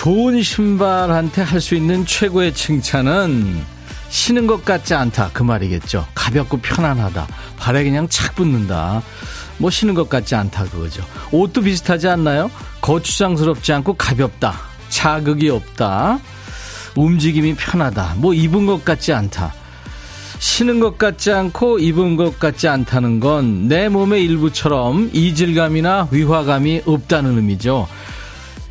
좋은 신발한테 할 수 있는 최고의 칭찬은 신은 것 같지 않다. 그 말이겠죠. 가볍고 편안하다. 발에 그냥 착 붙는다. 뭐 신은 것 같지 않다 그거죠. 옷도 비슷하지 않나요? 거추장스럽지 않고 가볍다. 자극이 없다. 움직임이 편하다. 뭐 입은 것 같지 않다. 신은 것 같지 않고 입은 것 같지 않다는 건 내 몸의 일부처럼 이질감이나 위화감이 없다는 의미죠.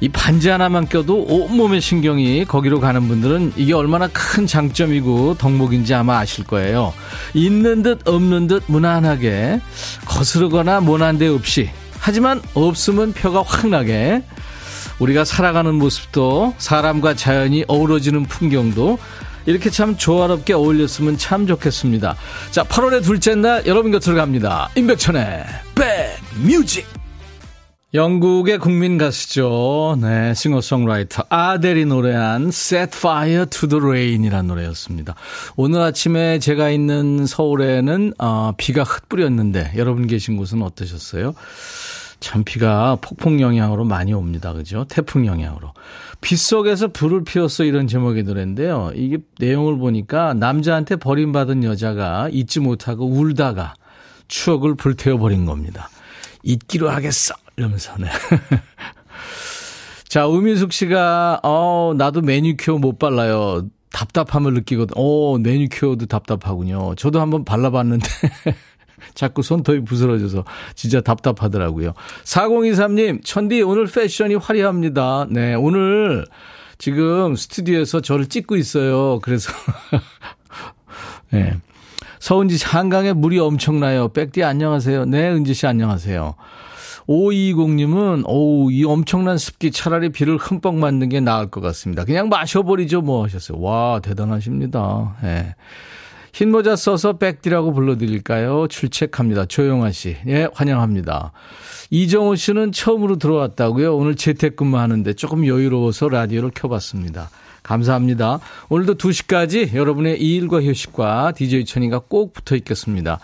이 반지 하나만 껴도 온몸의 신경이 거기로 가는 분들은 이게 얼마나 큰 장점이고 덕목인지 아마 아실 거예요. 있는 듯 없는 듯 무난하게 거스르거나 모난 데 없이 하지만 없으면 표가 확 나게 우리가 살아가는 모습도 사람과 자연이 어우러지는 풍경도 이렇게 참 조화롭게 어울렸으면 참 좋겠습니다. 자, 8월의 둘째 날 여러분 곁으로 갑니다. 임백천의 백뮤직. 영국의 국민 가수죠. 네, 싱어송라이터 아델이 노래한 Set Fire to the Rain이라는 노래였습니다. 오늘 아침에 제가 있는 서울에는 어, 비가 흩뿌렸는데 여러분 계신 곳은 어떠셨어요? 참 비가 폭풍 영향으로 많이 옵니다. 그죠? 태풍 영향으로. 빗속에서 불을 피웠어 이런 제목의 노래인데요. 이게 내용을 보니까 남자한테 버림받은 여자가 잊지 못하고 울다가 추억을 불태워버린 겁니다. 잊기로 하겠어. 이러면서, 네. 자, 우민숙 씨가, 어, 나도 매니큐어 못 발라요. 답답함을 느끼거든. 어, 매니큐어도 답답하군요. 저도 한번 발라봤는데. 자꾸 손톱이 부스러져서 진짜 답답하더라고요. 4023님, 천디 오늘 패션이 화려합니다. 네, 오늘 지금 스튜디오에서 저를 찍고 있어요. 그래서 네. 서은지 한강에 물이 엄청나요. 백디 안녕하세요. 네, 은지 씨 안녕하세요. 5220님은, 오우, 이 엄청난 습기 차라리 비를 흠뻑 맞는 게 나을 것 같습니다. 그냥 마셔버리죠, 뭐 하셨어요. 와, 대단하십니다. 예. 네. 흰 모자 써서 백디라고 불러드릴까요? 출첵합니다. 조용아 씨. 예, 환영합니다. 이정호 씨는 처음으로 들어왔다고요. 오늘 재택근무 하는데 조금 여유로워서 라디오를 켜봤습니다. 감사합니다. 오늘도 2시까지 여러분의 일과 휴식과 DJ 천이가 꼭 붙어 있겠습니다.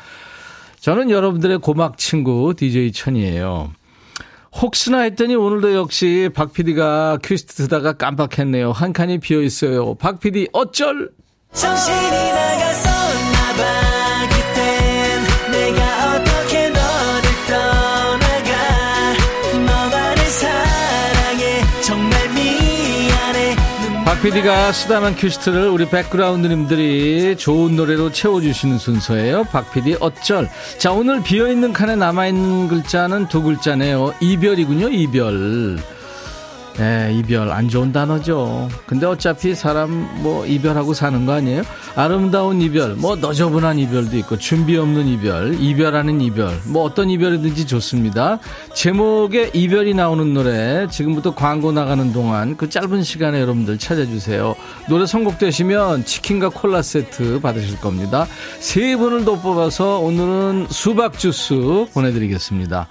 저는 여러분들의 고막 친구 DJ 천이에요. 혹시나 했더니 오늘도 역시 박 PD가 퀴즈트 듣다가 깜빡했네요. 한 칸이 비어 있어요. 박 PD 어쩔? 정신이 나가서 박 PD가 쓰다만 큐시트를 우리 백그라운드님들이 좋은 노래로 채워주시는 순서예요. 박 PD 어쩔. 자, 오늘 비어있는 칸에 남아있는 글자는 두 글자네요. 이별이군요, 이별. 네, 이별 안 좋은 단어죠. 근데 어차피 사람 뭐 이별하고 사는 거 아니에요? 아름다운 이별, 뭐 너저분한 이별도 있고 준비 없는 이별, 이별하는 이별, 뭐 어떤 이별이든지 좋습니다. 제목에 이별이 나오는 노래 지금부터 광고 나가는 동안 그 짧은 시간에 여러분들 찾아주세요. 노래 선곡되시면 치킨과 콜라 세트 받으실 겁니다. 세 분을 더 뽑아서 오늘은 수박 주스 보내드리겠습니다.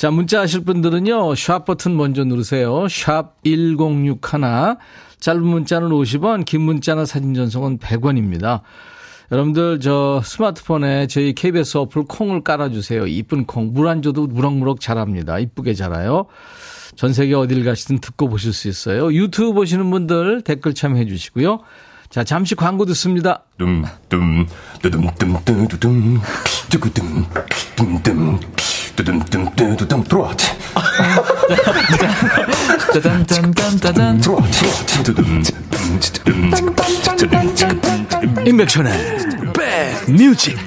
자, 문자 하실 분들은요, 샵 버튼 먼저 누르세요. 샵 1061. 짧은 문자는 50원, 긴 문자나 사진 전송은 100원입니다. 여러분들 저 스마트폰에 저희 KBS 어플 콩을 깔아주세요. 이쁜 콩. 물 안 줘도 무럭무럭 자랍니다. 이쁘게 자라요. 전 세계 어딜 가시든 듣고 보실 수 있어요. 유튜브 보시는 분들 댓글 참여해 주시고요. 자, 잠시 광고 듣습니다. dumdum, 두둠둠, 두구둠, 둠 둠. 뚜둠뚜둠뚜둠 트로트 짜잔짠짠짠 임백천의 백뮤직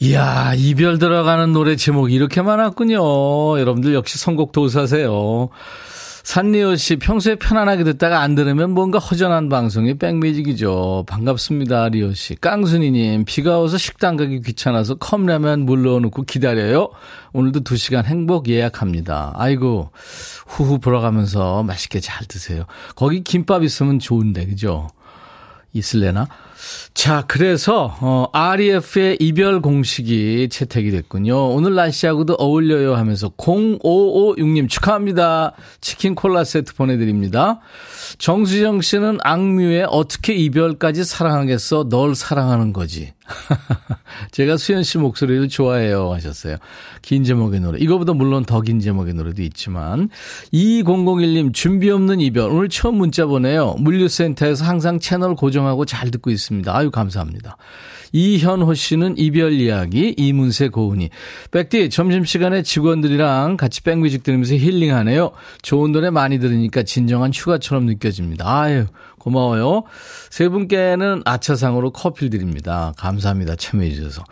이야 이별 들어가는 노래 제목이 이렇게 많았군요 여러분들 역시 선곡 도사세요 산리오 씨, 평소에 편안하게 듣다가 안 들으면 뭔가 허전한 방송이 백뮤직이죠. 반갑습니다, 리오 씨. 깡순이님, 비가 와서 식당 가기 귀찮아서 컵라면 물 넣어놓고 기다려요. 오늘도 2시간 행복 예약합니다. 아이고, 후후 불어가면서 맛있게 잘 드세요. 거기 김밥 있으면 좋은데, 그죠? 있을래나? 자, 그래서 어 REF의 이별 공식이 채택이 됐군요. 오늘 날씨하고도 어울려요 하면서 0556님 축하합니다. 치킨 콜라 세트 보내드립니다. 정수정 씨는 악뮤에 어떻게 이별까지 사랑하겠어? 널 사랑하는 거지. 제가 수현 씨 목소리를 좋아해요 하셨어요. 긴 제목의 노래. 이거보다 물론 더 긴 제목의 노래도 있지만 2001님 준비 없는 이별. 오늘 처음 문자 보내요. 물류센터에서 항상 채널 고정하고 잘 듣고 있습니다. 아유 감사합니다. 이현호 씨는 이별 이야기, 이문세 고은이. 백디, 점심시간에 직원들이랑 같이 백뮤직 들으면서 힐링하네요. 좋은 노래 많이 들으니까 진정한 휴가처럼 느껴집니다. 아유, 고마워요. 세 분께는 아차상으로 커피를 드립니다. 감사합니다. 참여해주셔서.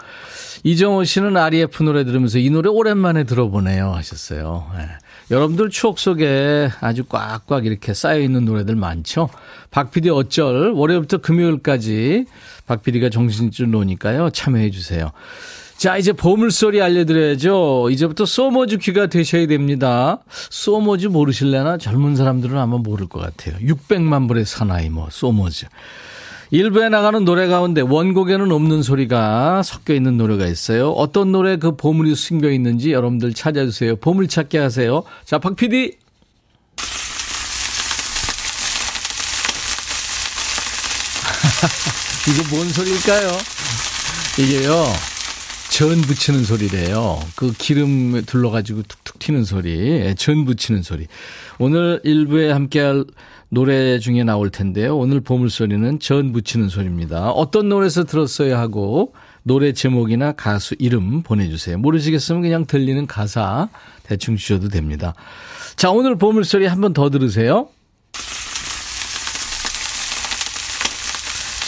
이정호 씨는 REF 노래 들으면서 이 노래 오랜만에 들어보네요. 하셨어요. 네. 여러분들 추억 속에 아주 꽉꽉 이렇게 쌓여있는 노래들 많죠? 박PD 어쩔, 월요일부터 금요일까지 박PD가 정신줄 놓으니까요. 참여해주세요. 자, 이제 보물소리 알려드려야죠. 이제부터 소머즈 귀가 되셔야 됩니다. 소머즈 모르실래나? 젊은 사람들은 아마 모를 것 같아요. 600만 불의 사나이, 뭐, 소머즈. 일부에 나가는 노래 가운데 원곡에는 없는 소리가 섞여 있는 노래가 있어요. 어떤 노래 그 보물이 숨겨 있는지 여러분들 찾아주세요. 보물 찾기 하세요. 자, 박 PD. 이거 뭔 소리일까요? 이게요. 전 붙이는 소리래요. 그 기름 둘러가지고 툭툭 튀는 소리. 예, 전 붙이는 소리. 오늘 일부에 함께할 노래 중에 나올 텐데요. 오늘 보물소리는 전 붙이는 소리입니다. 어떤 노래에서 들었어야 하고 노래 제목이나 가수 이름 보내주세요. 모르시겠으면 그냥 들리는 가사 대충 주셔도 됩니다. 자, 오늘 보물소리 한 번 더 들으세요.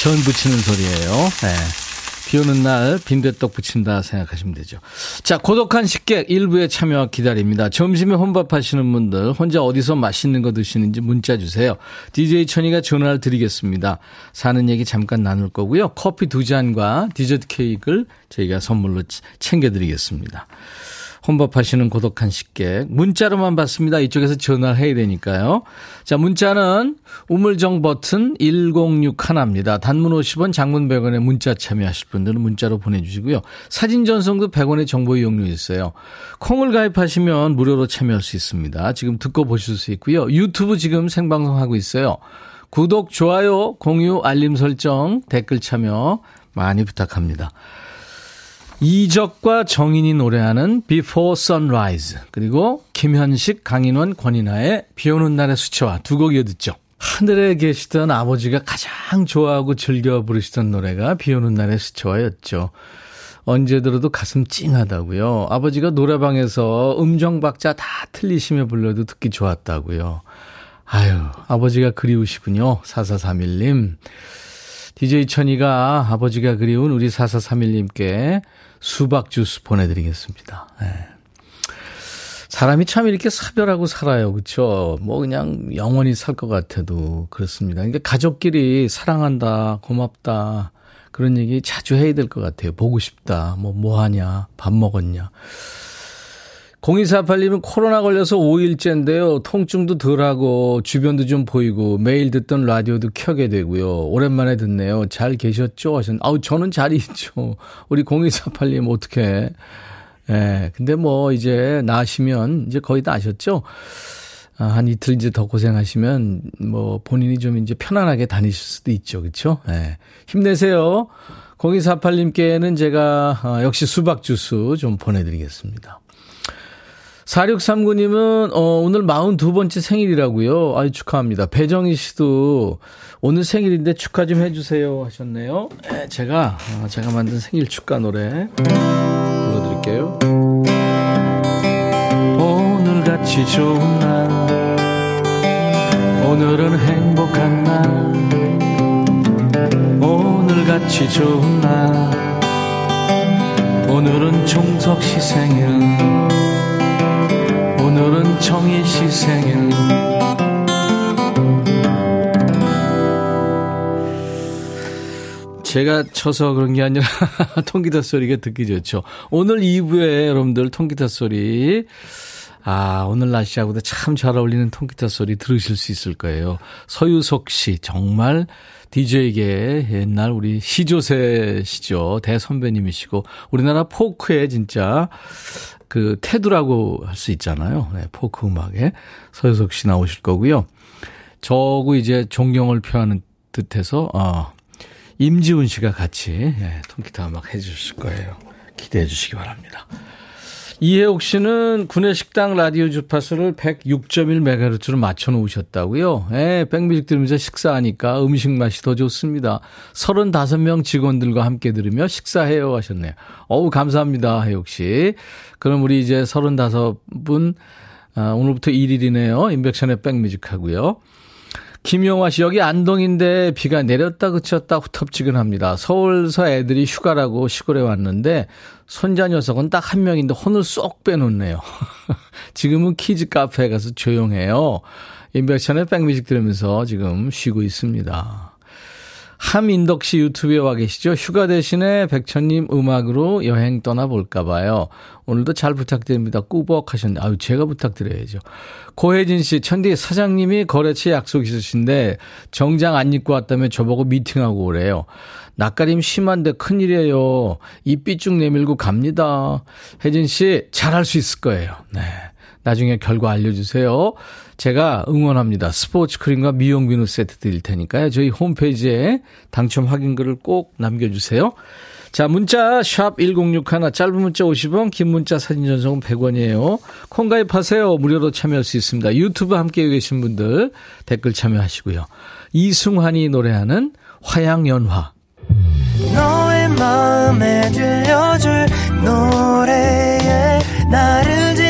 전 붙이는 소리예요. 네. 비 오는 날 빈대떡 붙인다 생각하시면 되죠. 자, 고독한 식객 일부에 참여 기다립니다. 점심에 혼밥 하시는 분들 혼자 어디서 맛있는 거 드시는지 문자 주세요. DJ 천이가 전화를 드리겠습니다. 사는 얘기 잠깐 나눌 거고요. 커피 두 잔과 디저트 케이크를 저희가 선물로 챙겨드리겠습니다. 혼밥하시는 고독한 식객. 문자로만 받습니다. 이쪽에서 전화를 해야 되니까요. 자, 문자는 우물정 버튼 1061입니다. 단문 50원, 장문 100원에 문자 참여하실 분들은 문자로 보내주시고요. 사진 전송도 100원의 정보 이용료 있어요. 콩을 가입하시면 무료로 참여할 수 있습니다. 지금 듣고 보실 수 있고요. 유튜브 지금 생방송하고 있어요. 구독, 좋아요, 공유, 알림 설정, 댓글 참여 많이 부탁합니다. 이적과 정인이 노래하는 Before Sunrise 그리고 김현식, 강인원, 권인하의 비 오는 날의 수채화 두 곡 이어 듣죠. 하늘에 계시던 아버지가 가장 좋아하고 즐겨 부르시던 노래가 비 오는 날의 수채화였죠. 언제 들어도 가슴 찡하다고요. 아버지가 노래방에서 음정 박자 다 틀리시며 불러도 듣기 좋았다고요. 아유, 아버지가 그리우시군요. 4431님. DJ 천이가 아버지가 그리운 우리 4431님께 수박 주스 보내드리겠습니다. 네. 사람이 참 이렇게 사별하고 살아요. 그렇죠? 뭐 그냥 영원히 살 것 같아도 그렇습니다. 그러니까 가족끼리 사랑한다, 고맙다 그런 얘기 자주 해야 될 것 같아요. 보고 싶다, 뭐 뭐 하냐, 밥 먹었냐. 0248님은 코로나 걸려서 5일째인데요. 통증도 덜하고 주변도 좀 보이고 매일 듣던 라디오도 켜게 되고요. 오랜만에 듣네요. 잘 계셨죠? 하셨는데 아우 저는 잘 있죠. 우리 0248님 어떻게 예. 근데 뭐 이제 나시면 이제 거의 다 아셨죠? 아, 한 이틀 이제 더 고생하시면 뭐 본인이 좀 이제 편안하게 다니실 수도 있죠. 그렇죠? 예. 힘내세요. 0248님께는 제가 어, 역시 수박 주스 좀 보내 드리겠습니다. 4639님은, 어, 오늘 42번째 생일이라고요. 아유, 축하합니다. 배정희 씨도 오늘 생일인데 축하 좀 해주세요 하셨네요. 네, 제가, 어, 제가 만든 생일 축하 노래 불러드릴게요. 오늘 같이 좋은 날, 오늘은 행복한 날, 오늘 같이 좋은 날, 오늘은 종석 씨 생일, 씨 생일 제가 쳐서 그런 게 아니라 통기타 소리가 듣기 좋죠. 오늘 2부에 여러분들 통기타 소리 아, 오늘 날씨하고도 참 잘 어울리는 통기타 소리 들으실 수 있을 거예요. 서유석 씨, 정말 DJ계 옛날 우리 시조세 시죠. 대선배님이시고, 우리나라 포크에 진짜 그 테두라고 할 수 있잖아요. 네, 포크 음악에. 서유석 씨 나오실 거고요. 저고 이제 존경을 표하는 듯해서, 어, 임지훈 씨가 같이 예, 통기타 음악 해주실 거예요. 기대해 주시기 바랍니다. 이혜옥 씨는 구내식당 라디오 주파수를 106.1MHz로 맞춰 놓으셨다고요? 예, 백뮤직 들으면서 식사하니까 음식 맛이 더 좋습니다. 35명 직원들과 함께 들으며 식사해요 하셨네요. 어우, 감사합니다, 혜옥 씨. 그럼 우리 이제 35분, 아, 오늘부터 1일이네요. 인백션의 백뮤직 하고요. 김용화 씨, 여기 안동인데 비가 내렸다 그쳤다 후텁지근합니다. 서울서 애들이 휴가라고 시골에 왔는데 손자 녀석은 딱 한 명인데 혼을 쏙 빼놓네요. 지금은 키즈 카페에 가서 조용해요. 임백천의 백뮤직 들으면서 지금 쉬고 있습니다. 함인덕 씨 유튜브에 와 계시죠? 휴가 대신에 백천님 음악으로 여행 떠나볼까 봐요. 오늘도 잘 부탁드립니다. 꾸벅 하셨네. 아유, 제가 부탁드려야죠. 고혜진 씨, 천디 사장님이 거래처 약속 있으신데 정장 안 입고 왔다며 저보고 미팅하고 오래요. 낯가림 심한데 큰일이에요. 입 삐쭉 내밀고 갑니다. 혜진 씨, 잘할 수 있을 거예요. 네. 나중에 결과 알려주세요. 제가 응원합니다. 스포츠 크림과 미용 비누 세트 드릴 테니까요. 저희 홈페이지에 당첨 확인글을 꼭 남겨주세요. 자, 문자 샵 1061, 짧은 문자 50원, 긴 문자 사진 전송은 100원이에요. 콩 가입하세요. 무료로 참여할 수 있습니다. 유튜브 함께 계신 분들 댓글 참여하시고요. 이승환이 노래하는 화양연화. 너의 마음에 들려줄 노래에 나를 지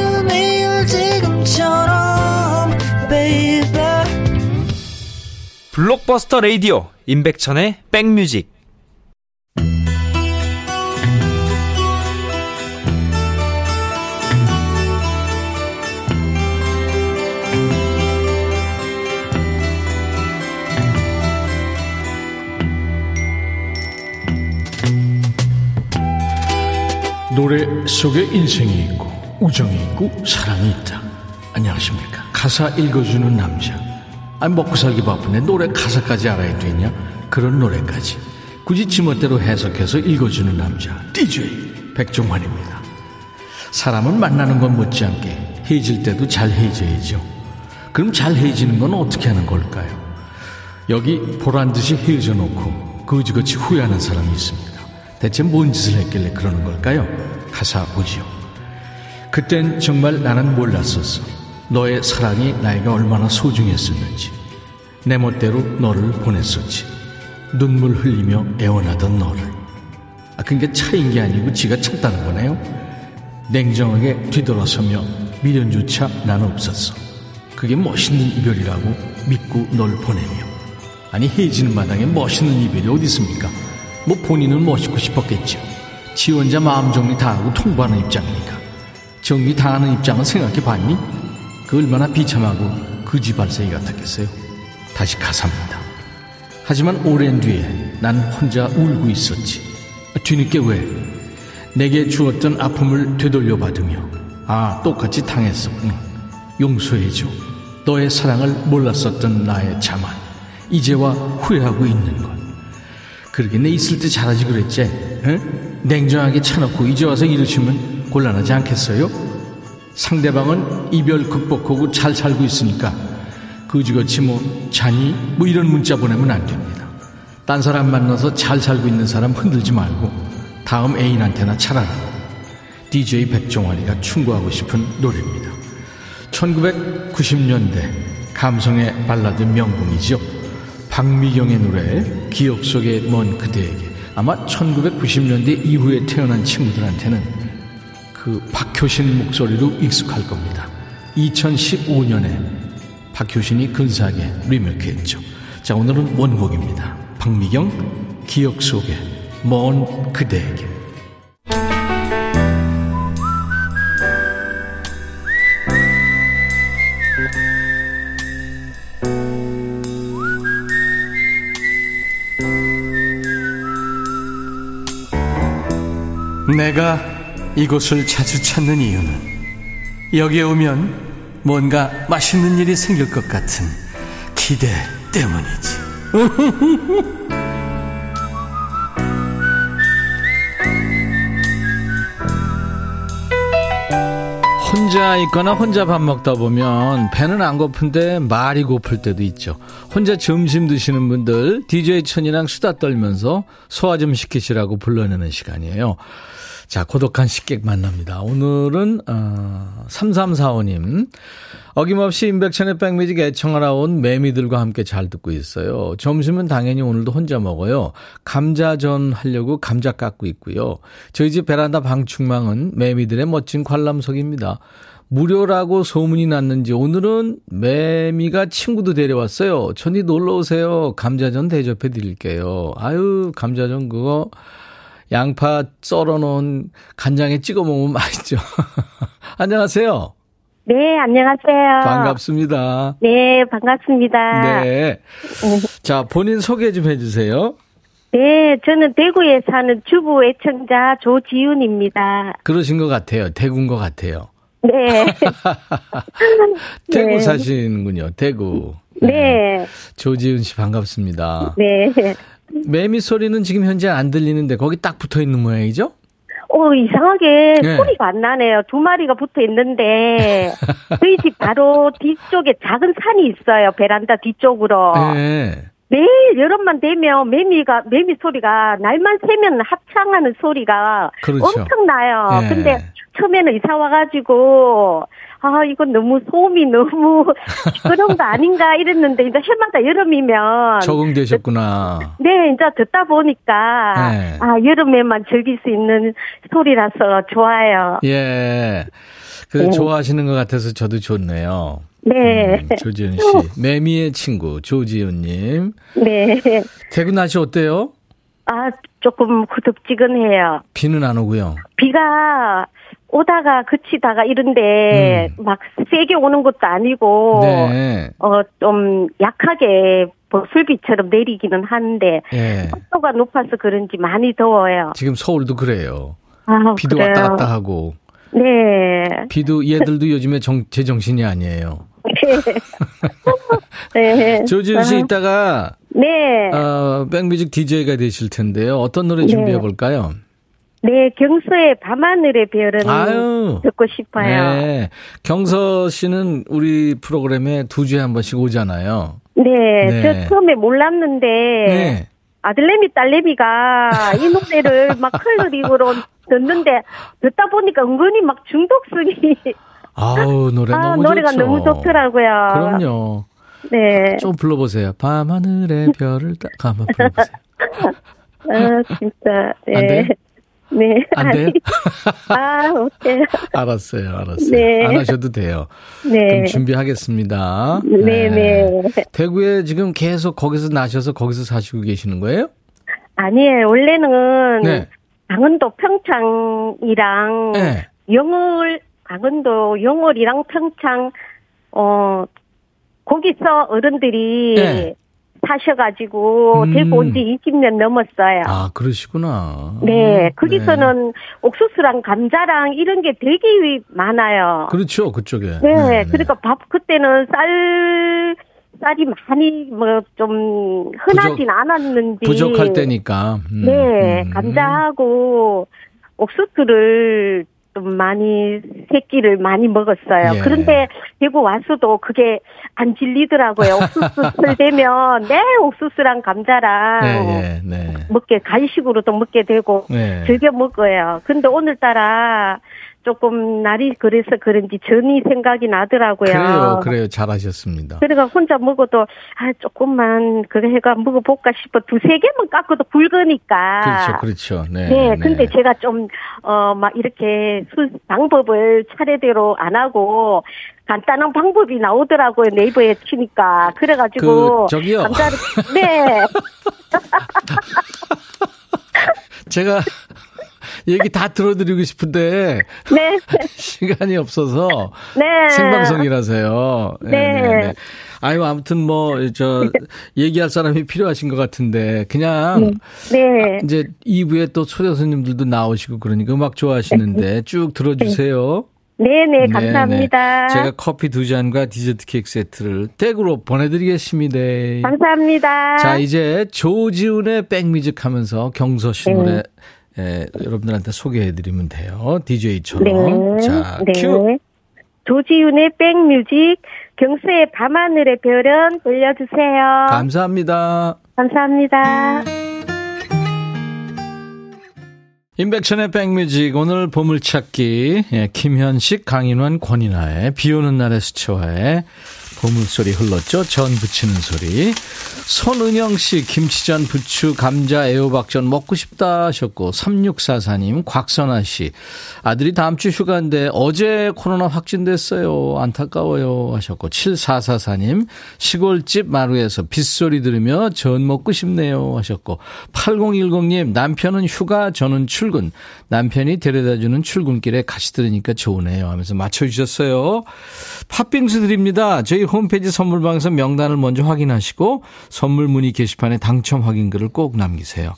지금처럼 baby 블록버스터 레이디오 임백천의 백뮤직 노래 속에 인생이 있고 우정이 있고 사랑이 있다. 안녕하십니까. 가사 읽어주는 남자. 아니 먹고 살기 바쁜데 노래 가사까지 알아야 되냐? 그런 노래까지. 굳이 지멋대로 해석해서 읽어주는 남자. DJ 백종환입니다. 사람은 만나는 건 못지않게 헤어질 때도 잘 헤어져야죠. 그럼 잘 헤어지는 건 어떻게 하는 걸까요? 여기 보란 듯이 헤어져 놓고 거지같이 후회하는 사람이 있습니다. 대체 뭔 짓을 했길래 그러는 걸까요? 가사 보지요. 그땐 정말 나는 몰랐었어. 너의 사랑이 나에게 얼마나 소중했었는지. 내 멋대로 너를 보냈었지. 눈물 흘리며 애원하던 너를. 아, 그게 차인 게 아니고 지가 찾다는 거네요. 냉정하게 뒤돌아서며 미련조차 나는 없었어. 그게 멋있는 이별이라고 믿고 널 보내며. 아니 헤어지는 마당에 멋있는 이별이 어디 있습니까? 뭐 본인은 멋있고 싶었겠죠. 지 혼자 마음 정리 다 하고 통보하는 입장이니까. 정리 당하는 입장은 생각해 봤니? 그 얼마나 비참하고 그지 발생이 같았겠어요. 다시 가사입니다. 하지만 오랜 뒤에 난 혼자 울고 있었지. 뒤늦게 왜? 내게 주었던 아픔을 되돌려 받으며 아 똑같이 당했었군. 용서해줘. 너의 사랑을 몰랐었던 나의 자만 이제와 후회하고 있는 것. 그러게 내 있을 때 잘하지 그랬지. 응? 냉정하게 차놓고 이제 와서 이러시면 곤란하지 않겠어요? 상대방은 이별 극복하고 잘 살고 있으니까 그지같이 뭐 자니 뭐 이런 문자 보내면 안 됩니다. 딴 사람 만나서 잘 살고 있는 사람 흔들지 말고 다음 애인한테나 차라라. DJ 백종환이가 충고하고 싶은 노래입니다. 1990년대 감성의 발라드 명곡이죠. 박미경의 노래 기억 속의 먼 그대에게 아마 1990년대 이후에 태어난 친구들한테는 그 박효신 목소리로 익숙할 겁니다. 2015년에 박효신이 근사하게 리메이크했죠. 자 오늘은 원곡입니다. 박미경 기억 속의 먼 그대에게 내가 이곳을 자주 찾는 이유는 여기에 오면 뭔가 맛있는 일이 생길 것 같은 기대 때문이지. 혼자 있거나 혼자 밥 먹다 보면 배는 안 고픈데 말이 고플 때도 있죠. 혼자 점심 드시는 분들 DJ 천이랑 수다 떨면서 소화 좀 시키시라고 불러내는 시간이에요. 자, 고독한 식객 만납니다. 오늘은 어, 3345님. 어김없이 임백천의 백뮤직 애청하러 온 매미들과 함께 잘 듣고 있어요. 점심은 당연히 오늘도 혼자 먹어요. 감자전 하려고 감자 깎고 있고요. 저희 집 베란다 방충망은 매미들의 멋진 관람석입니다. 무료라고 소문이 났는지 오늘은 매미가 친구도 데려왔어요. 천디 놀러 오세요. 감자전 대접해 드릴게요. 아유, 감자전 그거 양파 썰어 놓은 간장에 찍어 먹으면 맛있죠. 안녕하세요. 네, 안녕하세요. 반갑습니다. 네, 반갑습니다. 네. 자, 본인 소개 좀 해주세요. 네, 저는 대구에 사는 주부 애청자 조지윤입니다. 그러신 것 같아요. 대구인 것 같아요. 네. 대구 네. 사시는군요. 대구. 네. 조지은 씨 반갑습니다. 네. 매미 소리는 지금 현재 안 들리는데 거기 딱 붙어 있는 모양이죠? 어, 이상하게 네. 소리가 안 나네요. 두 마리가 붙어 있는데, 저희 집 바로 뒤쪽에 작은 산이 있어요. 베란다 뒤쪽으로. 네. 매일 여름만 되면 매미가, 매미 소리가 날만 새면 합창하는 소리가 그렇죠. 엄청 나요. 예. 근데 처음에는 이사 와가지고, 아, 이건 너무 소음이 너무 그런 거 아닌가 이랬는데, 이제 해마다 여름이면. 적응되셨구나. 네, 이제 듣다 보니까, 네. 아, 여름에만 즐길 수 있는 소리라서 좋아요. 예. 그 네. 좋아하시는 것 같아서 저도 좋네요. 네. 음, 조지은 씨. 매미의 친구 조지은님. 네. 대구 날씨 어때요? 아, 조금 구석지근해요. 비는 안 오고요. 비가 오다가 그치다가 이런데 막 세게 오는 것도 아니고 음. 네. 어좀 약하게 보슬비처럼 내리기는 하는데 예. 습도가 높아서 그런지 많이 더워요. 지금 서울도 그래요. 아, 비도 그래요. 왔다 갔다 하고. 네. 비도 얘들도 요즘에 정, 제정신이 아니에요. 네. 조지은 씨 아, 이따가 네. 어, 백뮤직 DJ가 되실 텐데요. 어떤 노래 준비해 볼까요? 네, 경서의 밤하늘의 별은 아유. 듣고 싶어요. 네. 경서 씨는 우리 프로그램에 두 주에 한 번씩 오잖아요. 네, 네. 저 처음에 몰랐는데 네. 아들내미 딸내미가 이 노래를 막 클로릭으로 듣는데 듣다 보니까 은근히 막 중독성이 아우, 노래 아, 너무 노래가 좋죠. 너무 좋더라고요. 그럼요. 네. 좀 불러보세요. 밤하늘의 별을 딱 한번 불러보세요. 아, 진짜. 네. 네. 안 돼요? 아, 어때요? 알았어요, 알았어요. 네. 안 하셔도 돼요. 네. 그럼 준비하겠습니다. 네, 네. 대구에 지금 계속 거기서 나셔서 거기서 사시고 계시는 거예요? 아니에요. 원래는 네. 강원도 평창이랑 네. 영월 강원도 영월이랑 평창 어 거기서 어른들이 네. 사셔가지고 음. 대구 온지 20년 넘었어요. 아, 그러시구나. 네, 거기서는 옥수수랑 감자랑 이런 게 되게 많아요. 그렇죠, 그쪽에. 네, 그러니까 밥 그때는 쌀 쌀이 많이 뭐 좀 흔하진 않았는지 부족할 때니까. 음, 네, 음. 감자하고 옥수수를 좀 많이 새끼를 많이 먹었어요. 예. 그런데 대구 와서도 그게 안 질리더라고요. 옥수수 설 되면 네 옥수수랑 감자랑 네, 네, 네. 먹게 간식으로도 먹게 되고 네. 즐겨 먹어요. 근데 오늘따라 조금 날이 그래서 그런지 전이 생각이 나더라고요. 그래요, 그래요. 잘하셨습니다. 그래가 혼자 먹어도 아 조금만 그래 해가 먹어볼까 싶어 두세 개만 깎아도 굵으니까. 그렇죠, 그렇죠. 네. 네, 네. 근데 제가 좀 어 막 이렇게 수 방법을 차례대로 안 하고 간단한 방법이 나오더라고요 네이버에 치니까 그래가지고 그, 저기요. 감자를 네. 제가 얘기 다 들어드리고 싶은데 네. 시간이 없어서 네. 생방송이라서요. 네. 네. 네. 아유 아무튼 뭐 저 얘기할 사람이 필요하신 것 같은데 그냥 네. 네. 이제 2부에 또 초대 손님들도 나오시고 그러니까 음악 좋아하시는데 쭉 들어주세요. 네네, 감사합니다. 네네. 제가 커피 두 잔과 디저트 케이크 세트를 댁으로 보내드리겠습니다. 감사합니다. 자, 이제 조지훈의 백뮤직 하면서 경서 씨 노래 네. 에, 여러분들한테 소개해드리면 돼요. DJ처럼. 네. 자, 네. 큐. 조지훈의 백뮤직, 경서의 밤하늘의 별은 들려주세요. 감사합니다. 감사합니다. 임백천의 백뮤직 오늘 보물찾기 예, 김현식 강인환 권인아의 비오는 날의 수채화에 보물소리 흘렀죠. 전 부치는 소리. 손은영 씨, 김치전, 부추, 감자, 애호박전 먹고 싶다 하셨고, 3644님, 곽선아 씨, 아들이 다음 주 휴가인데 어제 코로나 확진됐어요. 안타까워요. 하셨고, 7444님, 시골집 마루에서 빗소리 들으며 전 먹고 싶네요. 하셨고, 8010님, 남편은 휴가, 저는 출근. 남편이 데려다주는 출근길에 같이 들으니까 좋으네요. 하면서 맞춰주셨어요. 팥빙수 드립니다. 저희 홈페이지 선물방에서 명단을 먼저 확인하시고 선물 문의 게시판에 당첨 확인글을 꼭 남기세요.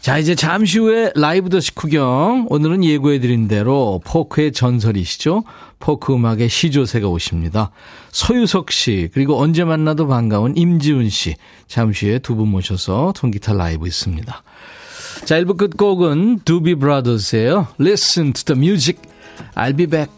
자, 이제 잠시 후에 라이브 더 식후경. 오늘은 예고해드린 대로 포크의 전설이시죠. 포크 음악의 시조새가 오십니다. 서유석 씨, 그리고 언제 만나도 반가운 임지훈 씨. 잠시 후에 두 분 모셔서 통기타 라이브 있습니다. 자, 1부 끝곡은 두비 브라더스예요. Listen to the music. I'll be back.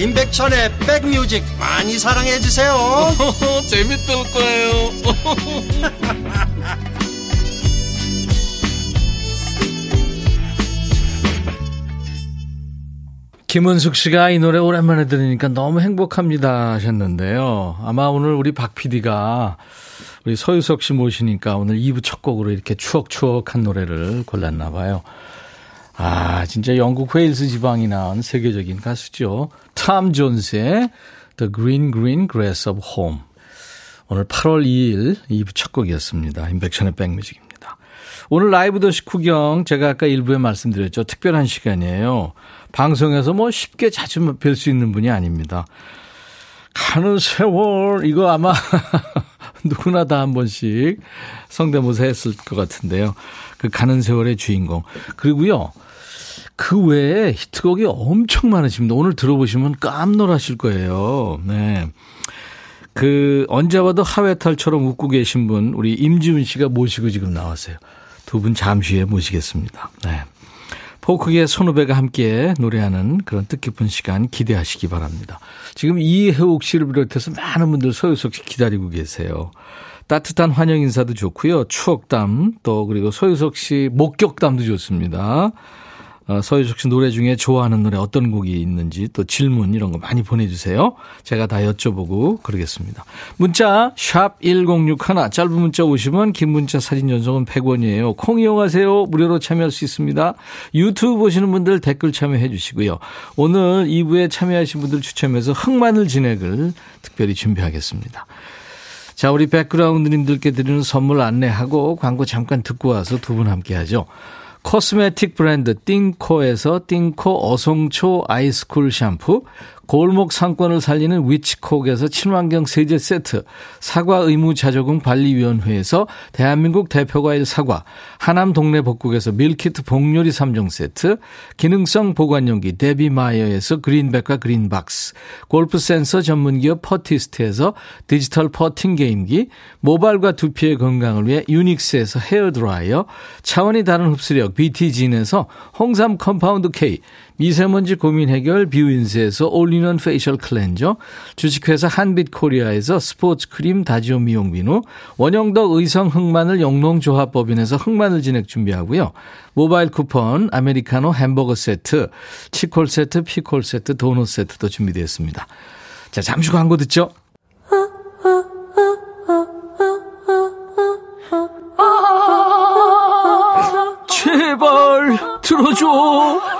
임백천의 백뮤직 많이 사랑해 주세요 재밌을 거예요 김은숙 씨가 이 노래 오랜만에 들으니까 너무 행복합니다 하셨는데요. 아마 오늘 우리 박 PD가 우리 서유석 씨 모시니까 오늘 2부 첫 곡으로 이렇게 추억추억한 노래를 골랐나 봐요. 아, 진짜 영국 웨일스 지방이 나온 세계적인 가수죠. 탐 존스의 The Green Green Grass of Home. 오늘 8월 2일 2부 첫 곡이었습니다. 인백션의 백뮤직입니다. 오늘 라이브 더시 구경 제가 아까 일부에 말씀드렸죠. 특별한 시간이에요. 방송에서 뭐 쉽게 자주 뵐 수 있는 분이 아닙니다. 가는 세월 이거 아마 누구나 다 한 번씩 성대모사 했을 것 같은데요. 그 가는 세월의 주인공. 그리고요. 그 외에 히트곡이 엄청 많으십니다. 오늘 들어보시면 깜놀하실 거예요. 네. 그 언제 봐도 하회탈처럼 웃고 계신 분 우리 임지훈 씨가 모시고 지금 나왔어요. 두 분 잠시 후에 모시겠습니다. 네. 포크의 손후배가 함께 노래하는 그런 뜻깊은 시간 기대하시기 바랍니다. 지금 이혜옥 씨를 비롯해서 많은 분들 소유석 씨 기다리고 계세요. 따뜻한 환영 인사도 좋고요. 추억담 또 그리고 소유석 씨 목격담도 좋습니다. 어, 서유석 씨 노래 중에 좋아하는 노래 어떤 곡이 있는지 또 질문 이런 거 많이 보내주세요. 제가 다 여쭤보고 그러겠습니다. 문자 샵 1061, 짧은 문자 오시면 긴 문자 사진 전송은 100원이에요. 콩 이용하세요. 무료로 참여할 수 있습니다. 유튜브 보시는 분들 댓글 참여해 주시고요. 오늘 2부에 참여하신 분들 추첨해서 흑마늘 진액을 특별히 준비하겠습니다. 자, 우리 백그라운드님들께 드리는 선물 안내하고 광고 잠깐 듣고 와서 두 분 함께 하죠. 코스메틱 브랜드 띵코에서 띵코 어송초 아이스쿨 샴푸, 골목 상권을 살리는 위치콕에서 친환경 세제 세트, 사과 의무 자조금 관리위원회에서 대한민국 대표과일 사과, 하남 동네 복국에서 밀키트 복요리 3종 세트, 기능성 보관용기 데비마이어에서 그린백과 그린박스, 골프 센서 전문기업 퍼티스트에서 디지털 퍼팅 게임기, 모발과 두피의 건강을 위해 유닉스에서 헤어 드라이어, 차원이 다른 흡수력 BT진에서 홍삼 컴파운드 K, 미세먼지 고민 해결 뷰인스에서 올리원 페이셜 클렌저, 주식회사 한빛코리아에서 스포츠 크림 다지오 미용 비누, 원형덕 의성 흑마늘 영농조합법인에서 흑마늘 진액 준비하고요. 모바일 쿠폰, 아메리카노 햄버거 세트, 치콜 세트, 피콜 세트, 도넛 세트도 준비되어 있습니다. 자, 잠시 광고 듣죠. 제발 들어줘.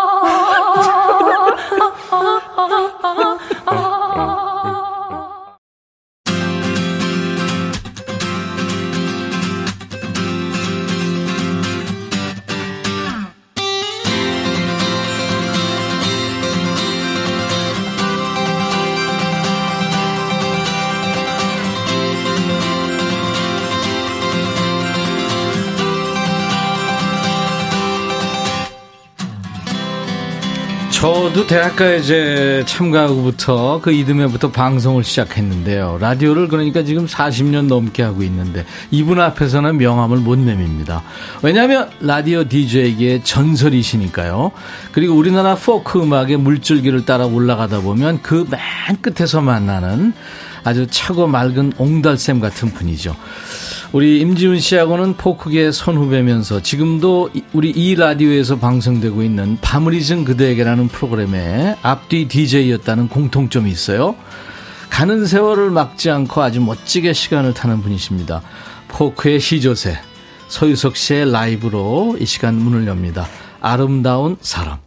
저도 대학가에 이제 참가하고부터 그 이듬해부터 방송을 시작했는데요. 라디오를 그러니까 지금 40년 넘게 하고 있는데 이분 앞에서는 명함을 못 내밉니다. 왜냐하면 라디오 DJ에게 전설이시니까요. 그리고 우리나라 포크 음악의 물줄기를 따라 올라가다 보면 그 맨 끝에서 만나는 아주 차고 맑은 옹달샘 같은 분이죠. 우리 임지훈 씨하고는 포크계 선후배면서 지금도 우리 이 라디오에서 방송되고 있는 밤을 잊은 그대에게라는 프로그램의 앞뒤 DJ였다는 공통점이 있어요. 가는 세월을 막지 않고 아주 멋지게 시간을 타는 분이십니다. 포크의 시조새, 서유석 씨의 라이브로 이 시간 문을 엽니다. 아름다운 사람.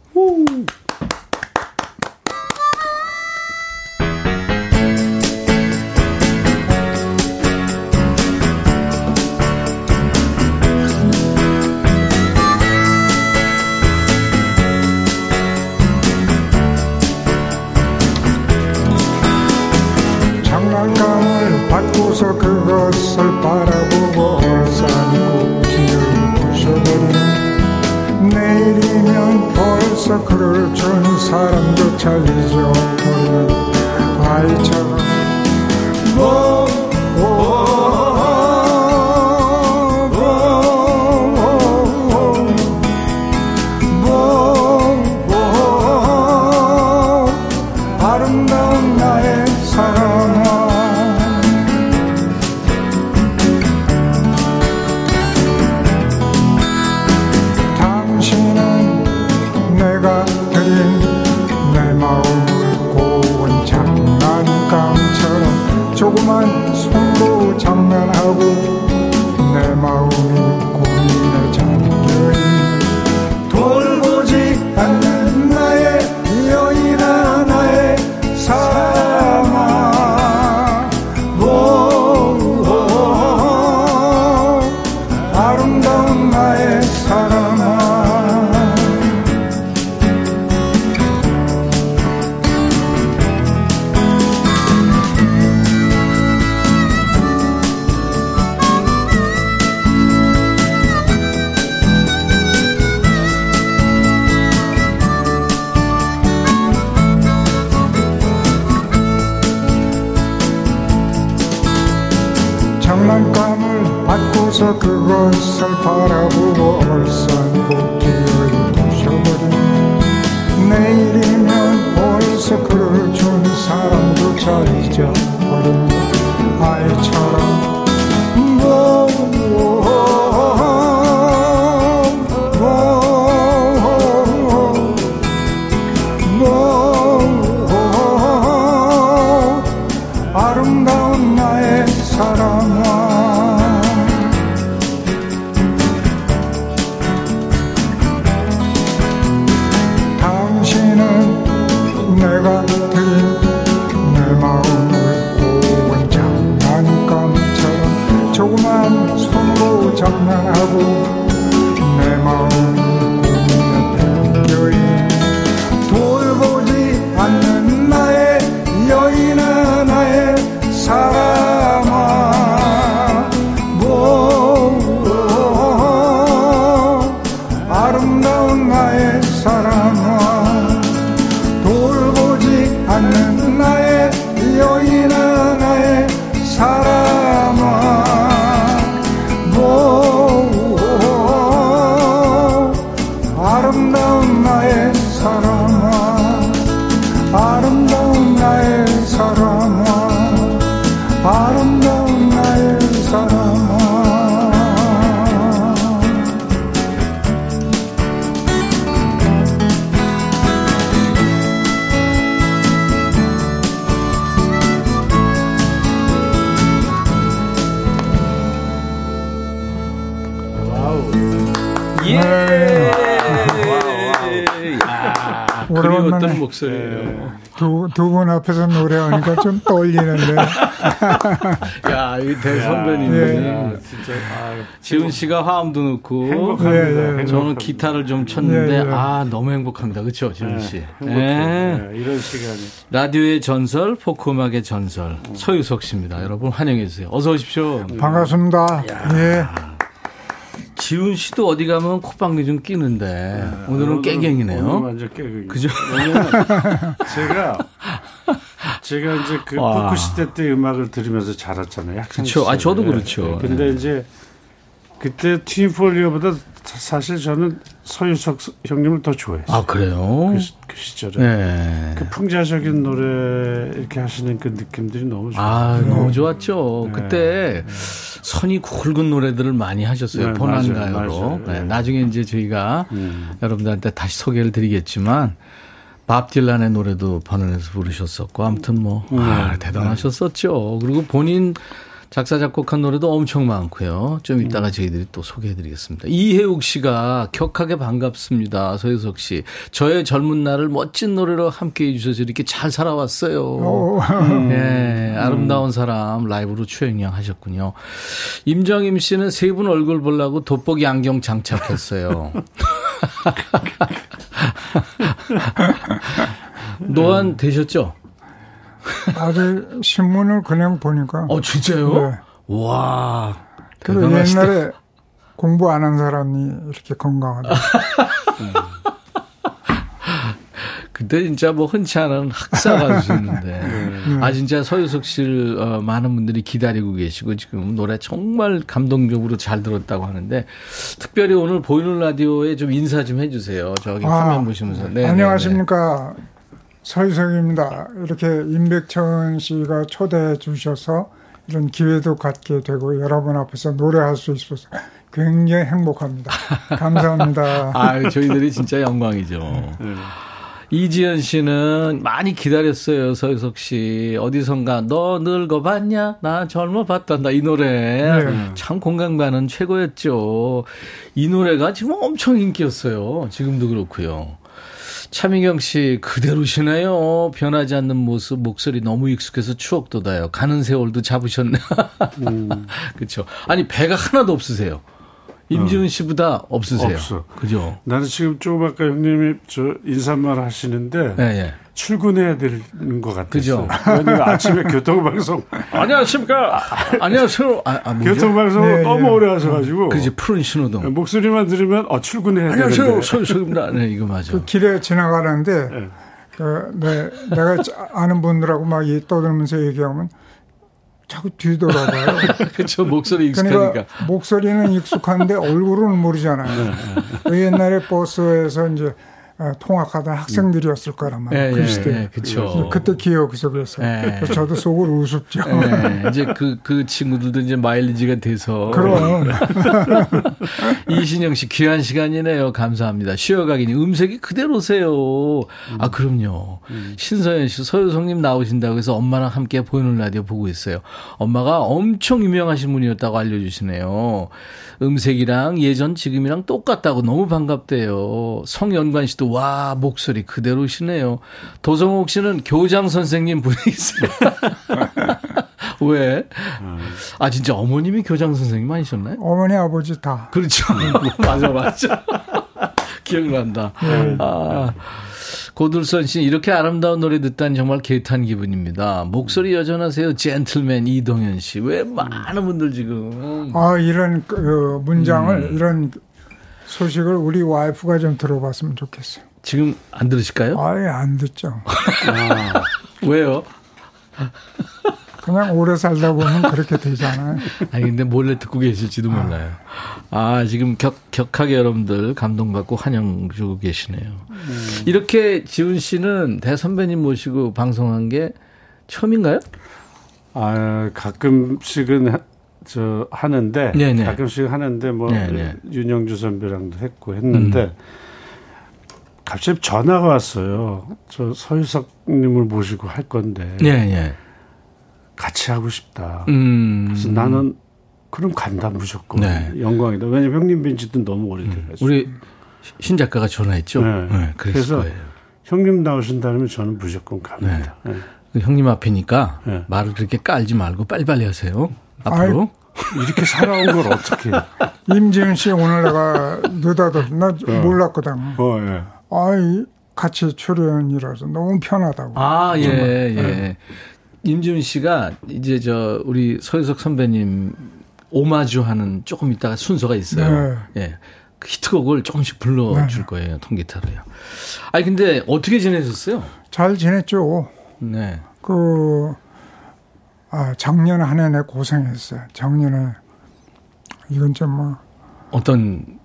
그리웠던 목소리예요. 두, 두 분 앞에서 노래하니까 좀 떨리는데. 야, 이 대선배님이 예. 진짜 아, 지훈 씨가 화음도 넣고 행복합니다. 예, 예. 행복합니다. 저는 기타를 좀 쳤는데 예, 예. 아 너무 행복합니다. 그렇죠, 지훈 씨. 예. 예, 이런 시간이. 라디오의 전설, 포크 음악의 전설 서유석 씨입니다. 여러분 환영해 주세요. 어서 오십시오. 반갑습니다. 예. 지훈 씨도 어디 가면 콧방귀 좀 끼는데 오늘은 깨갱이네요. 오늘 완전 깨갱이. 그죠? 제가 제가 이제 그 와. 포크 시대 때 음악을 들으면서 자랐잖아요. 그쵸. 아. 저도 그렇죠. 근데 이제 그때 트윈폴리오보다 사- 사실 저는 서유석 형님을 더 좋아했어요. 아 그래요? 그, 시- 그 시절에. 네. 그 풍자적인 노래 이렇게 하시는 그 느낌들이 너무 좋아요. 아 너무 좋았죠. 네. 그때 선이 굵은 노래들을 많이 하셨어요. 네, 포난가요로. 맞아요, 맞아요. 네, 네. 나중에 이제 저희가 음. 여러분들한테 다시 소개를 드리겠지만 밥 딜란의 노래도 번안해서 부르셨었고 아무튼 뭐 아, 음. 대단하셨었죠. 그리고 본인 작사 작곡한 노래도 엄청 많고요. 좀 음. 이따가 저희들이 또 소개해드리겠습니다. 이혜욱 씨가 격하게 반갑습니다. 서유석 씨. 저의 젊은 날을 멋진 노래로 함께 해 주셔서 이렇게 잘 살아왔어요. 오, 예, 아름다운 사람 라이브로 추행량 하셨군요. 임정임 씨는 세 분 얼굴 보려고 돋보기 안경 장착했어요. 노안 되셨죠? 아직 신문을 그냥 보니까. 어, 진짜요? 네. 와. 그리고. 옛날에 공부 안 한 사람이 이렇게 건강하다. 그때 진짜 뭐 흔치 않은 학사 가수였는데. 네. 아, 진짜 서유석 씨를 어, 많은 분들이 기다리고 계시고 지금 노래 정말 감동적으로 잘 들었다고 하는데 특별히 오늘 보이는 라디오에 좀 인사 좀 해주세요. 저기 아, 화면 보시면서. 네, 안녕하십니까. 서유석입니다. 이렇게 임백천 씨가 초대해 주셔서 이런 기회도 갖게 되고 여러분 앞에서 노래할 수 있어서 굉장히 행복합니다. 감사합니다. 아, 저희들이 진짜 영광이죠. 이지연 씨는 많이 기다렸어요, 서유석 씨. 어디선가, 너 늙어봤냐? 나 젊어봤다. 나이 노래. 네. 참 공감 가는 최고였죠. 이 노래가 지금 엄청 인기였어요. 지금도 그렇고요. 차미경 씨, 그대로시네요. 변하지 않는 모습, 목소리 너무 익숙해서 추억 돋아요. 가는 세월도 잡으셨네. 그렇죠. 아니, 배가 하나도 없으세요. 임지훈 씨보다 없으세요. 없어. 그죠? 나는 지금 조금 아까 형님이 저 인사말 하시는데 예, 예. 출근해야 되는 것 같았어요. 그죠. 왜냐면 아침에 교통방송 안녕하십니까. 안녕하세요. 아, 아 뭐죠? 교통방송을 네, 너무 네. 오래 하셔가지고 그지 푸른 신호등. 목소리만 들으면 어 출근해야 안녕하세요. 소유석입니다. 네, 이거 맞아. 그 길에 지나가는데 네. 그, 네, 내가 아는 분들하고 막이 떠들면서 얘기하면 자꾸 뒤돌아봐요. 그렇죠. 목소리 그러니까 익숙하니까. 목소리는 익숙한데 얼굴은 모르잖아요. 그 옛날에 버스에서 이제 어, 통학하던 학생들이었을 거란 예, 말이에요. 그 예, 시대. 예, 그쵸. 그때 기억 속에서 예. 저도 속으로 우습죠. 네, 이제 그, 그 친구들도 이제 마일리지가 돼서. 그럼 이신영 씨 귀한 시간이네요. 감사합니다. 쉬어가기니 음색이 그대로세요. 아 그럼요. 신서연 씨 서유성님 나오신다고 해서 엄마랑 함께 보이는 라디오 보고 있어요. 엄마가 엄청 유명하신 분이었다고 알려주시네요. 음색이랑 예전 지금이랑 똑같다고 너무 반갑대요. 성연관 씨도 와 목소리 그대로시네요. 도성옥 씨는 교장 선생님 분이세요. 왜? 아, 진짜 어머님이 교장 선생님 아니셨나요? 어머니 아버지 다. 그렇죠. 맞아, 맞아. 기억난다. 아, 고들선 씨, 이렇게 아름다운 노래 듣다니 정말 개탄 기분입니다. 목소리 여전하세요. 젠틀맨 이동현 씨. 왜 많은 분들 지금. 아 이런 그 문장을 음. 이런 소식을 우리 와이프가 좀 들어봤으면 좋겠어요. 지금 안 들으실까요? 아예 안 듣죠. 왜요? 그냥 오래 살다 보면 그렇게 되잖아요. 아니, 근데 몰래 듣고 계실지도 몰라요. 아, 지금 격, 격하게 여러분들 감동받고 환영 주고 계시네요. 이렇게 지훈 씨는 대선배님 모시고 방송한 게 처음인가요? 아, 가끔씩은 하, 저 하는데 네네. 가끔씩 하는데 뭐 네네. 윤영주 선배랑도 했고 했는데 음. 갑자기 전화가 왔어요. 저 서유석님을 모시고 할 건데 예, 예. 같이 하고 싶다. 음. 그래서 나는 그럼 간다 무조건 네. 영광이다. 왜냐면 형님 뵌지도 너무 오래돼가지고 우리 신 작가가 전화했죠? 네. 네, 그래서 거예요. 형님 나오신다면 저는 무조건 갑니다. 네. 그 형님 앞이니까 네. 말을 그렇게 깔지 말고 빨리빨리 하세요. 앞으로. 이렇게 살아온 걸 어떻게? 임지은 씨 오늘 내가 느닷없이 나 몰랐거든. 어, 예. 아이 같이 출연이라서 너무 편하다고. 아, 예, 네. 예. 임지훈 씨가 이제 저 우리 서유석 선배님 오마주 하는 조금 있다가 순서가 있어요. 예. 그 히트곡을 조금씩 불러줄 네. 거예요. 통기타로요. 아니, 근데 어떻게 지내셨어요? 잘 지냈죠. 네. 그, 아, 작년 한 해내 고생했어요. 작년에, 이건 좀 뭐, 어떤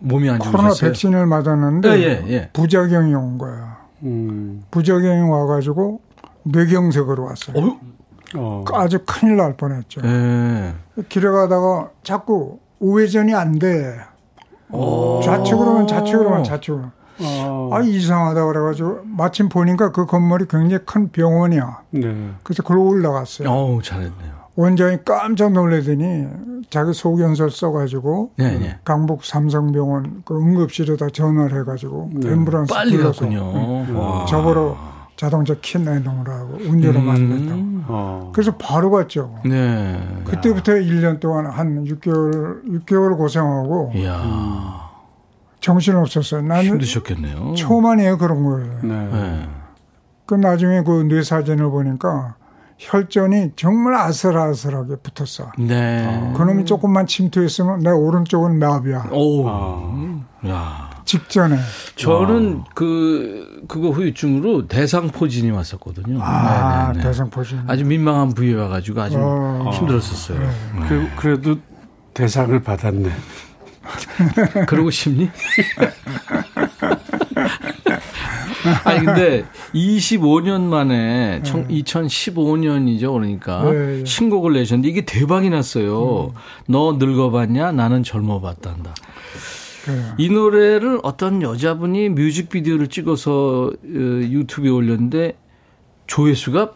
몸이 안 코로나 좋으셨어요? 백신을 맞았는데, 예, 예, 예. 부작용이 온 거야. 음, 부작용이 와가지고, 뇌경색으로 왔어요. 어? 어. 아주 큰일 날 뻔했죠. 예. 길에 가다가 자꾸 우회전이 안 돼. 좌측으로만 좌측으로만 좌측으로. 어. 아 이상하다 그래가지고 마침 보니까 그 건물이 굉장히 큰 병원이야. 네. 그래서 글로 올라갔어요. 어우, 잘했네요. 원장이 깜짝 놀라더니 자기 소견서 써가지고 네, 네. 강북 삼성병원 그 응급실에다 전화를 해가지고 앰뷸런스 빨리 갔군요. 와. 저보러 자동차 키 내놓으라고 운전을 맡는다고. 음. 어. 그래서 바로 갔죠. 네. 그때부터 1년 동안 한 6개월, 6개월 고생하고 이야. 정신 없었어요. 나는 힘드셨겠네요. 처음 아니에요, 그런 거예요. 네. 네. 그 나중에 그 뇌 사진을 보니까 혈전이 정말 아슬아슬하게 붙었어. 네. 그놈이 조금만 침투했으면 내 오른쪽은 마비야. 오. 아. 야. 직전에. 저는 그 그거 후유증으로 대상포진이 왔었거든요. 아, 네네네. 대상포진. 아주 민망한 부위에 와가지고 아주 어. 힘들었었어요. 그, 그래도 대상을 받았네. 그러고 싶니? 아니 근데 25년 만에 2015년이죠 그러니까 네, 네. 신곡을 내셨는데 이게 대박이 났어요. 너 늙어봤냐? 나는 젊어봤단다. 이 노래를 어떤 여자분이 뮤직비디오를 찍어서 어, 유튜브에 올렸는데 조회수가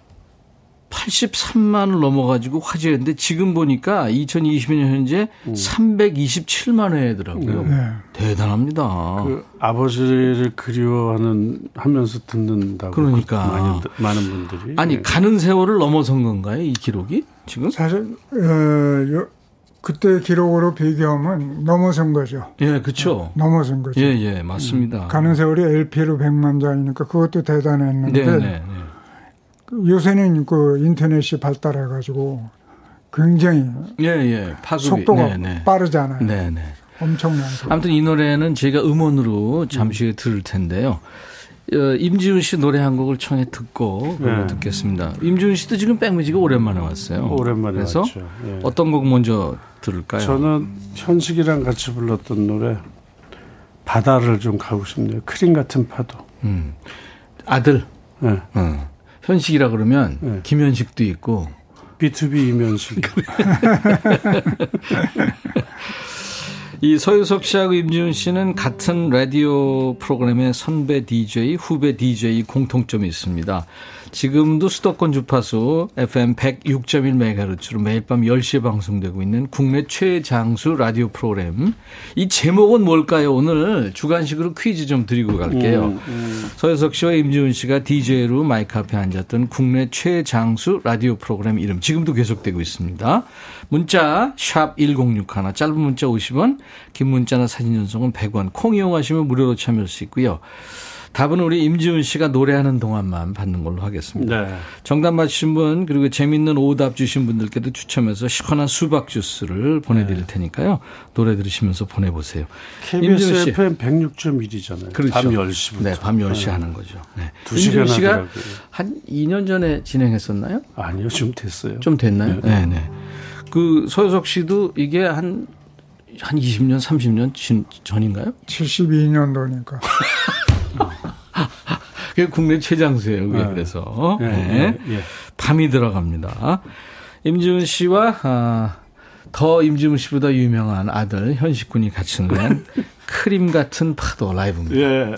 83만을 넘어가지고 화제였는데 지금 보니까 2020년 현재 327만 회더라고요. 네. 대단합니다. 그 아버지를 그리워하는 하면서 듣는다고 그러니까. 많이 많은 분들이 아니 네. 가는 세월을 넘어선 건가요? 이 기록이 지금? 사실, 어, 요- 그때 기록으로 비교하면 넘어선 거죠. 예, 그렇죠. 넘어선 거죠. 예, 예, 맞습니다. 가는 세월이 LP로 100만 장이니까 그것도 대단했는데 네, 네, 네. 요새는 그 인터넷이 발달해 가지고 굉장히 예, 예. 파급이 속도가 네, 네. 빠르잖아요. 네, 네. 엄청난 속도. 아무튼 이 노래는 제가 음원으로 잠시 후에 들을 텐데요. 어, 임지훈 씨 노래 한 곡을 청해 듣고 네. 듣겠습니다. 임지훈 씨도 지금 백뮤직에 오랜만에 왔어요. 오랜만에 그래서 왔죠. 예. 어떤 곡 먼저 들을까요? 저는 현식이랑 같이 불렀던 노래 바다를 좀 가고 싶네요. 크림 같은 파도. 음. 아들 네. 어. 현식이라 그러면 네. 김현식도 있고 B2B 이면식. 이 서유석 씨하고 임지훈 씨는 같은 라디오 프로그램의 선배 DJ, 후배 DJ 공통점이 있습니다. 지금도 수도권 주파수 FM 106.1MHz로 매일 밤 10시에 방송되고 있는 국내 최장수 라디오 프로그램. 이 제목은 뭘까요? 오늘 주간식으로 퀴즈 좀 드리고 갈게요. 음, 음. 서효석 씨와 임지훈 씨가 DJ로 마이크 앞에 앉았던 국내 최장수 라디오 프로그램 이름 지금도 계속되고 있습니다. 문자 샵 1061, 짧은 문자 50원, 긴 문자나 사진 전송은 100원, 콩 이용하시면 무료로 참여할 수 있고요. 답은 우리 임지훈 씨가 노래하는 동안만 받는 걸로 하겠습니다. 네. 정답 맞히신 분 그리고 재밌는 오답 주신 분들께도 추첨해서 시원한 수박 주스를 보내드릴 테니까요. 노래 들으시면서 보내보세요. 임지훈 KBS 씨. FM 106.1이잖아요. 그렇죠. 밤 10시부터. 네, 밤 10시 하는 거죠. 네. 두 시간 임지훈 씨가 하더라고요. 한 2년 전에 진행했었나요? 아니요, 좀 됐어요. 좀 됐나요? 네, 네. 그 서효석 씨도 이게 한, 한 20년, 30년 진- 전인가요? 72년도니까. 그게 국내 최장수예요. 그게 네. 그래서. 예, 네. 예, 예. 밤이 들어갑니다. 임지훈 씨와 아, 더 임지훈 씨보다 유명한 아들 현식 군이 같이 노래한 크림 같은 파도 라이브입니다. 예.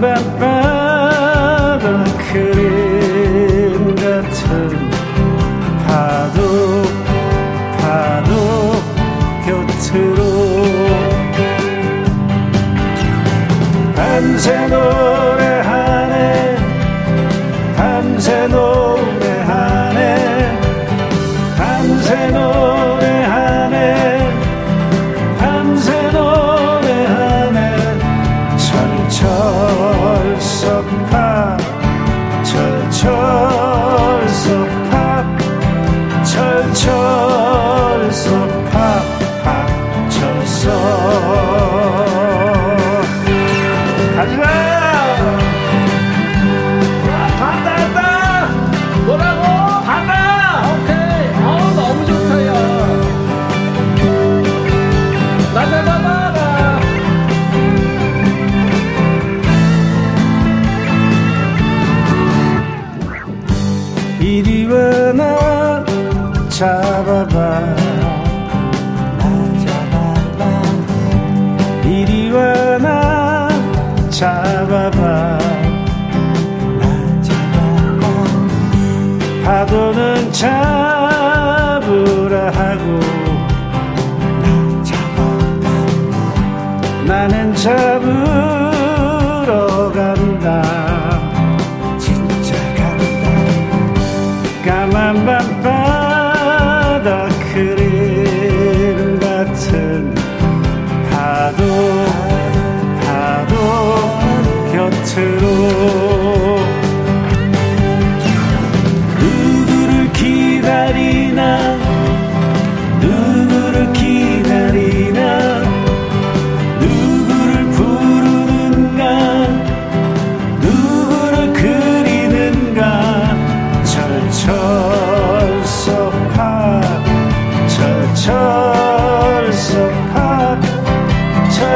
밤바다 그림 같은 파도 파도 곁으로. 밤새 노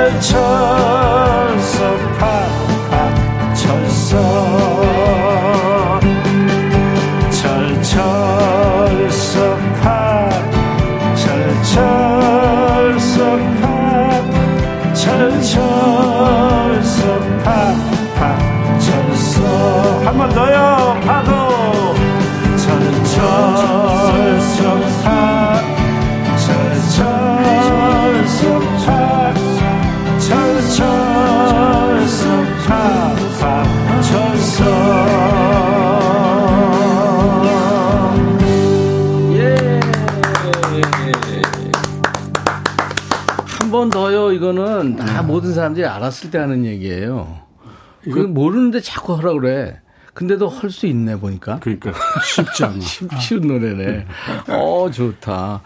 펼쳐 사람들이 알았을 때 하는 얘기예요. 그 모르는데 자꾸 하라 그래. 근데도 할 수 있네 보니까. 그러니까 쉽지 않아. 쉽, 쉬운 노래네. 어 좋다.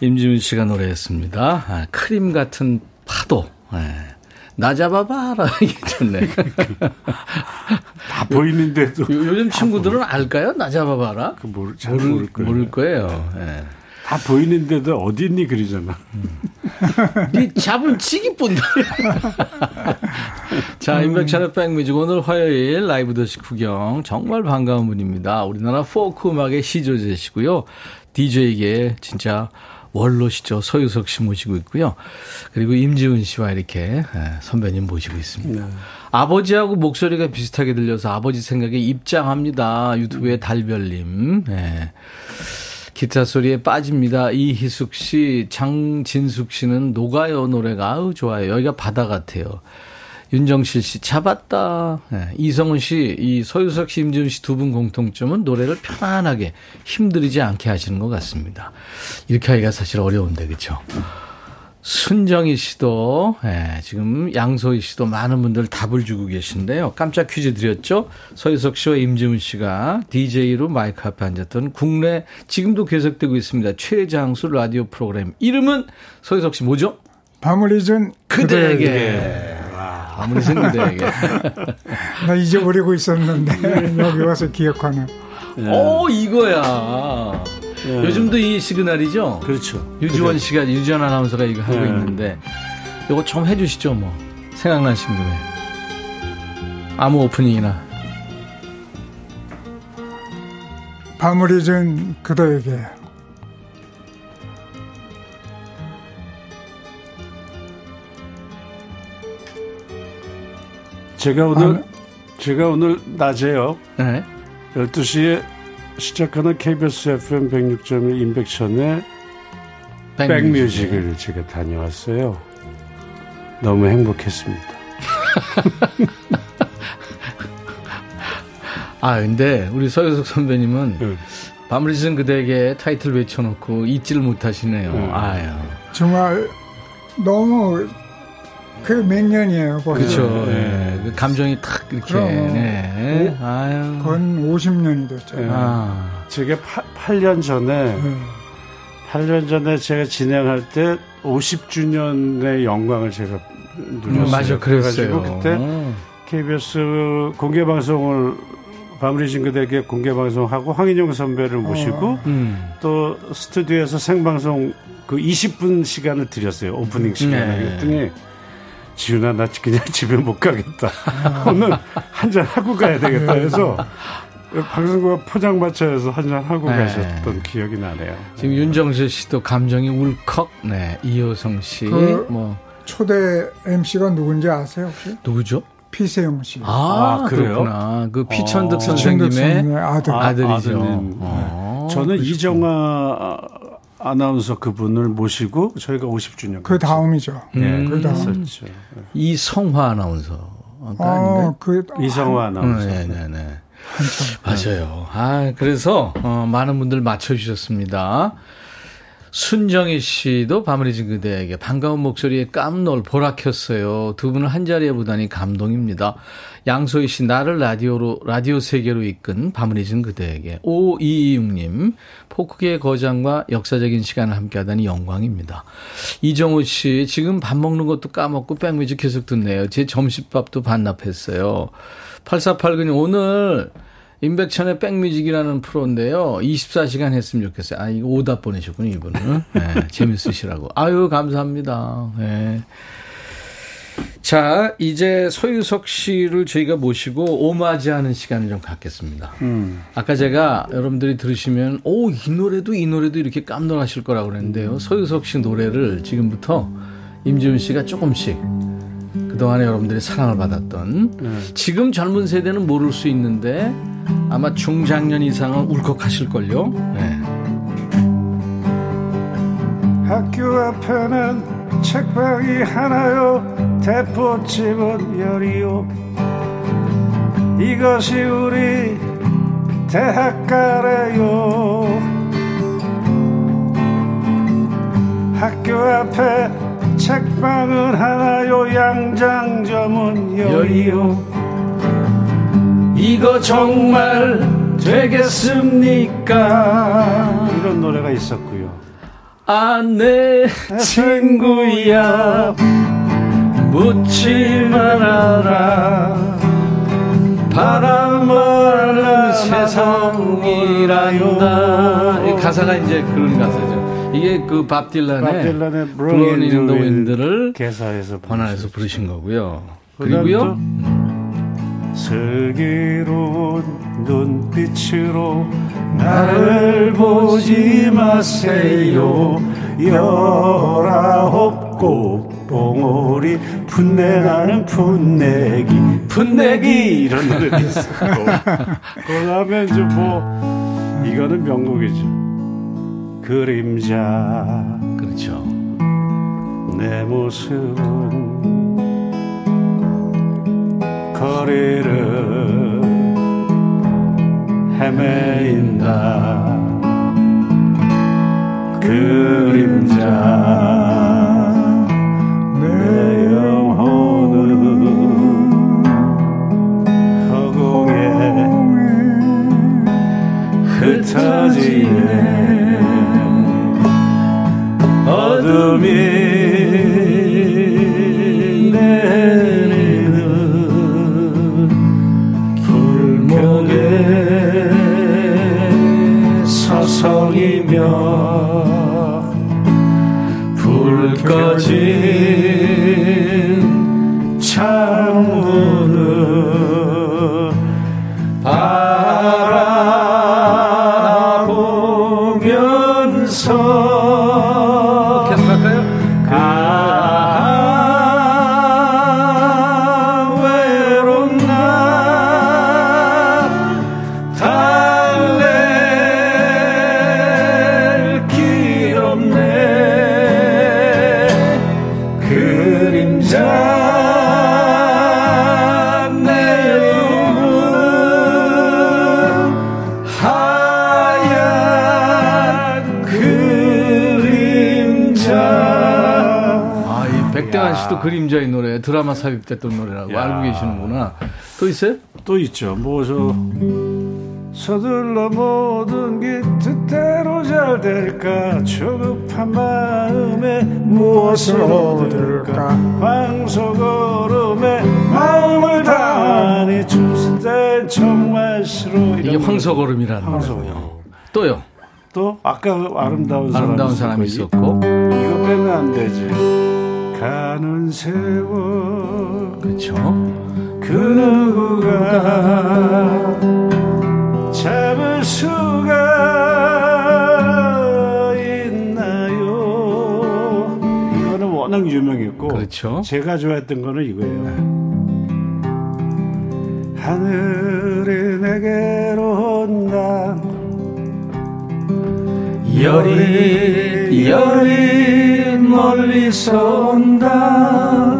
임지훈 씨가 노래했습니다. 아, 크림 같은 파도. 네. 나 잡아봐라. 좋네. 다 보이는데도 요, 요즘 친구들은 알까요? 나 잡아봐라? 그잘 모를, 모를 거예요. 모를 거예요. 예. 다 보이는데도 어디 있니 그러잖아. 네 잡은 치기 뿐다. 자, 인백천의 백뮤직 오늘 화요일 라이브 더시 구경 정말 반가운 분입니다. 우리나라 포크 음악의 시조제시고요. DJ계 진짜 원로시죠. 서유석 씨 모시고 있고요. 그리고 임지훈 씨와 이렇게 예, 선배님 모시고 있습니다. 아버지하고 목소리가 비슷하게 들려서 아버지 생각에 입장합니다. 유튜브에 달별님. 예. 기타 소리에 빠집니다. 이희숙 씨, 장진숙 씨는 녹아요 노래가 아우 좋아요. 여기가 바다 같아요. 윤정실 씨 잡았다. 네, 이성훈 씨, 이 서유석 씨, 임지훈 씨 두 분 공통점은 노래를 편안하게 힘들이지 않게 하시는 것 같습니다. 이렇게 하기가 사실 어려운데 그렇죠. 순정희 씨도 예, 지금 양소희 씨도 많은 분들 답을 주고 계신데요. 깜짝 퀴즈 드렸죠. 서유석 씨와 임지훈 씨가 DJ로 마이크 앞에 앉았던 국내 지금도 계속되고 있습니다. 최장수 라디오 프로그램 이름은 서유석 씨 뭐죠? 밤을 잊은 그대에게. 아무리 생각되게. 나 잊어버리고 있었는데 여기 와서 기억하네. 오 이거야. 예. 요즘도 이 시그널이죠. 그렇죠. 유지원 씨가 유지원 아나운서가 이거 하고 네. 있는데 이거 좀 해주시죠 뭐 생각나신 김에 아무 오프닝이나 밤을 잊은 그대에게 제가 오늘 아, 제가 오늘 낮에요. 네. 12시에 시작하는 KBS FM 106.1 인백션의 백뮤직을 제가 다녀왔어요. 너무 행복했습니다. 아 근데 우리 서유석 선배님은 네. 밤을 잊은 그대에게 타이틀 외쳐놓고 잊지를 못하시네요. 음. 아유 정말 너무 그 몇 년이에요. 벌써. 그렇죠. 네. 예. 그 감정이 탁 이렇게 그럼. 네. 아유 건 50년이 됐죠. 네. 아 제가 8, 년 전에 네. 8년 전에 제가 진행할 때 50주년의 영광을 제가 누렸어요. 음, 맞아 그랬어요. 그래가지고 그때 어. KBS 공개 방송을 밤리진 그대에게 공개 방송하고 황인영 선배를 모시고 음. 또 스튜디오에서 생방송 그 20분 시간을 드렸어요. 오프닝 시간을. 네. 그랬더니 지훈아 나 그냥 집에 못 가겠다. 오늘 한잔 하고 가야 되겠다 해서 방송국 포장마차에서 한잔 하고 네. 가셨던 기억이 나네요. 지금 윤정실 씨도 감정이 울컥. 네 이효성 씨. 그- 뭐 초대 MC가 누군지 아세요 혹시? 누구죠? 피세영 씨. 아, 아, 그래요? 그렇구나. 그 피천득 어. 선생님의 선생님의 아들. 아, 아들이죠. 아드님. 어, 저는 그러시구나. 이정아 아나운서 그분을 모시고 저희가 50주년 그 다음이죠. 네, 음. 그 다음. 했었죠. 이성화 아나운서. 어, 그 이성화 음, 아나운서. 네 네 네. 한참. 맞아요. 아, 그래서, 어, 많은 분들 맞춰주셨습니다. 순정희 씨도 밤을 잊은 그대에게 반가운 목소리에 깜놀 보라켰어요. 두 분을 한 자리에 보다니 감동입니다. 양소희 씨, 나를 라디오로, 라디오 세계로 이끈 밤을 잊은 그대에게. 5226님, 포크계의 거장과 역사적인 시간을 함께 하다니 영광입니다. 이정우 씨, 지금 밥 먹는 것도 까먹고 백뮤직 계속 듣네요. 제 점심밥도 반납했어요. 8489님, 오늘 임백천의 백뮤직이라는 프로인데요. 24시간 했으면 좋겠어요. 아, 이거 오답 보내셨군요, 이분은. 네, 재밌으시라고. 아유, 감사합니다. 네. 자, 이제 소유석 씨를 저희가 모시고 오마지하는 시간을 좀 갖겠습니다. 음. 아까 제가 여러분들이 들으시면 오, 이 노래도 이 노래도 이렇게 깜놀하실 거라고 그랬는데요. 소유석 씨 노래를 지금부터 임지훈 씨가 조금씩 그동안에 여러분들이 사랑을 받았던 네. 지금 젊은 세대는 모를 수 있는데 아마 중장년 이상은 울컥하실걸요. 네. 학교 앞에는 책방이 하나요 대포집은 열이요 이것이 우리 대학가래요 학교 앞에 책방은 하나요 양장점은 열이요. 이거 정말 되겠습니까? 이런 노래가 있었고요. 아내 친구야. 묻지 말아라 바람을 세상이란다 이 가사가 이제 그런 가사죠 이게 그 밥 딜란의 밥 in the Blowing in the wind를 개사해서 번안해서 부르신 거고요. 그리고요? 슬기로운 눈빛으로 나를 보지 마세요. 열아홉 꽃 봉오리 풋내나는 풋내기. 풋내기! 이런 노래도 있었고 그 다음에 이제 뭐 이거는 명곡이죠 그림자. 그렇죠. 내 모습은 거리를 헤매인다. 그림자. 내 영혼은 허공에 흩어지네 어둠이 내리는 불목에 서성이며 불 꺼진 그림자의 노래 드라마 삽입됐던 노래라고 야. 알고 계시는구나. 또 있어요? 또 있죠. 뭐 저 서둘러 모든 게 뜻대로 잘 될까? 조급한 마음에 무엇을 얻을까? 황소걸음에 마음을 다하니 춤땐 정말 싫어. 이게 황소걸음이라는 황소걸음. 거고요 또요? 또? 아까 아름다운 사람 아름다운 사람이 있었고, 있었고. 이거 빼면 안 되지 가는 세월 그렇죠 그 누구가 잡을 수가 있나요? 이거는 워낙 유명했고 그렇죠 제가 좋아했던 거는 이거예요. 하늘이 내게로 온다. 여린 여린 멀리서 온다.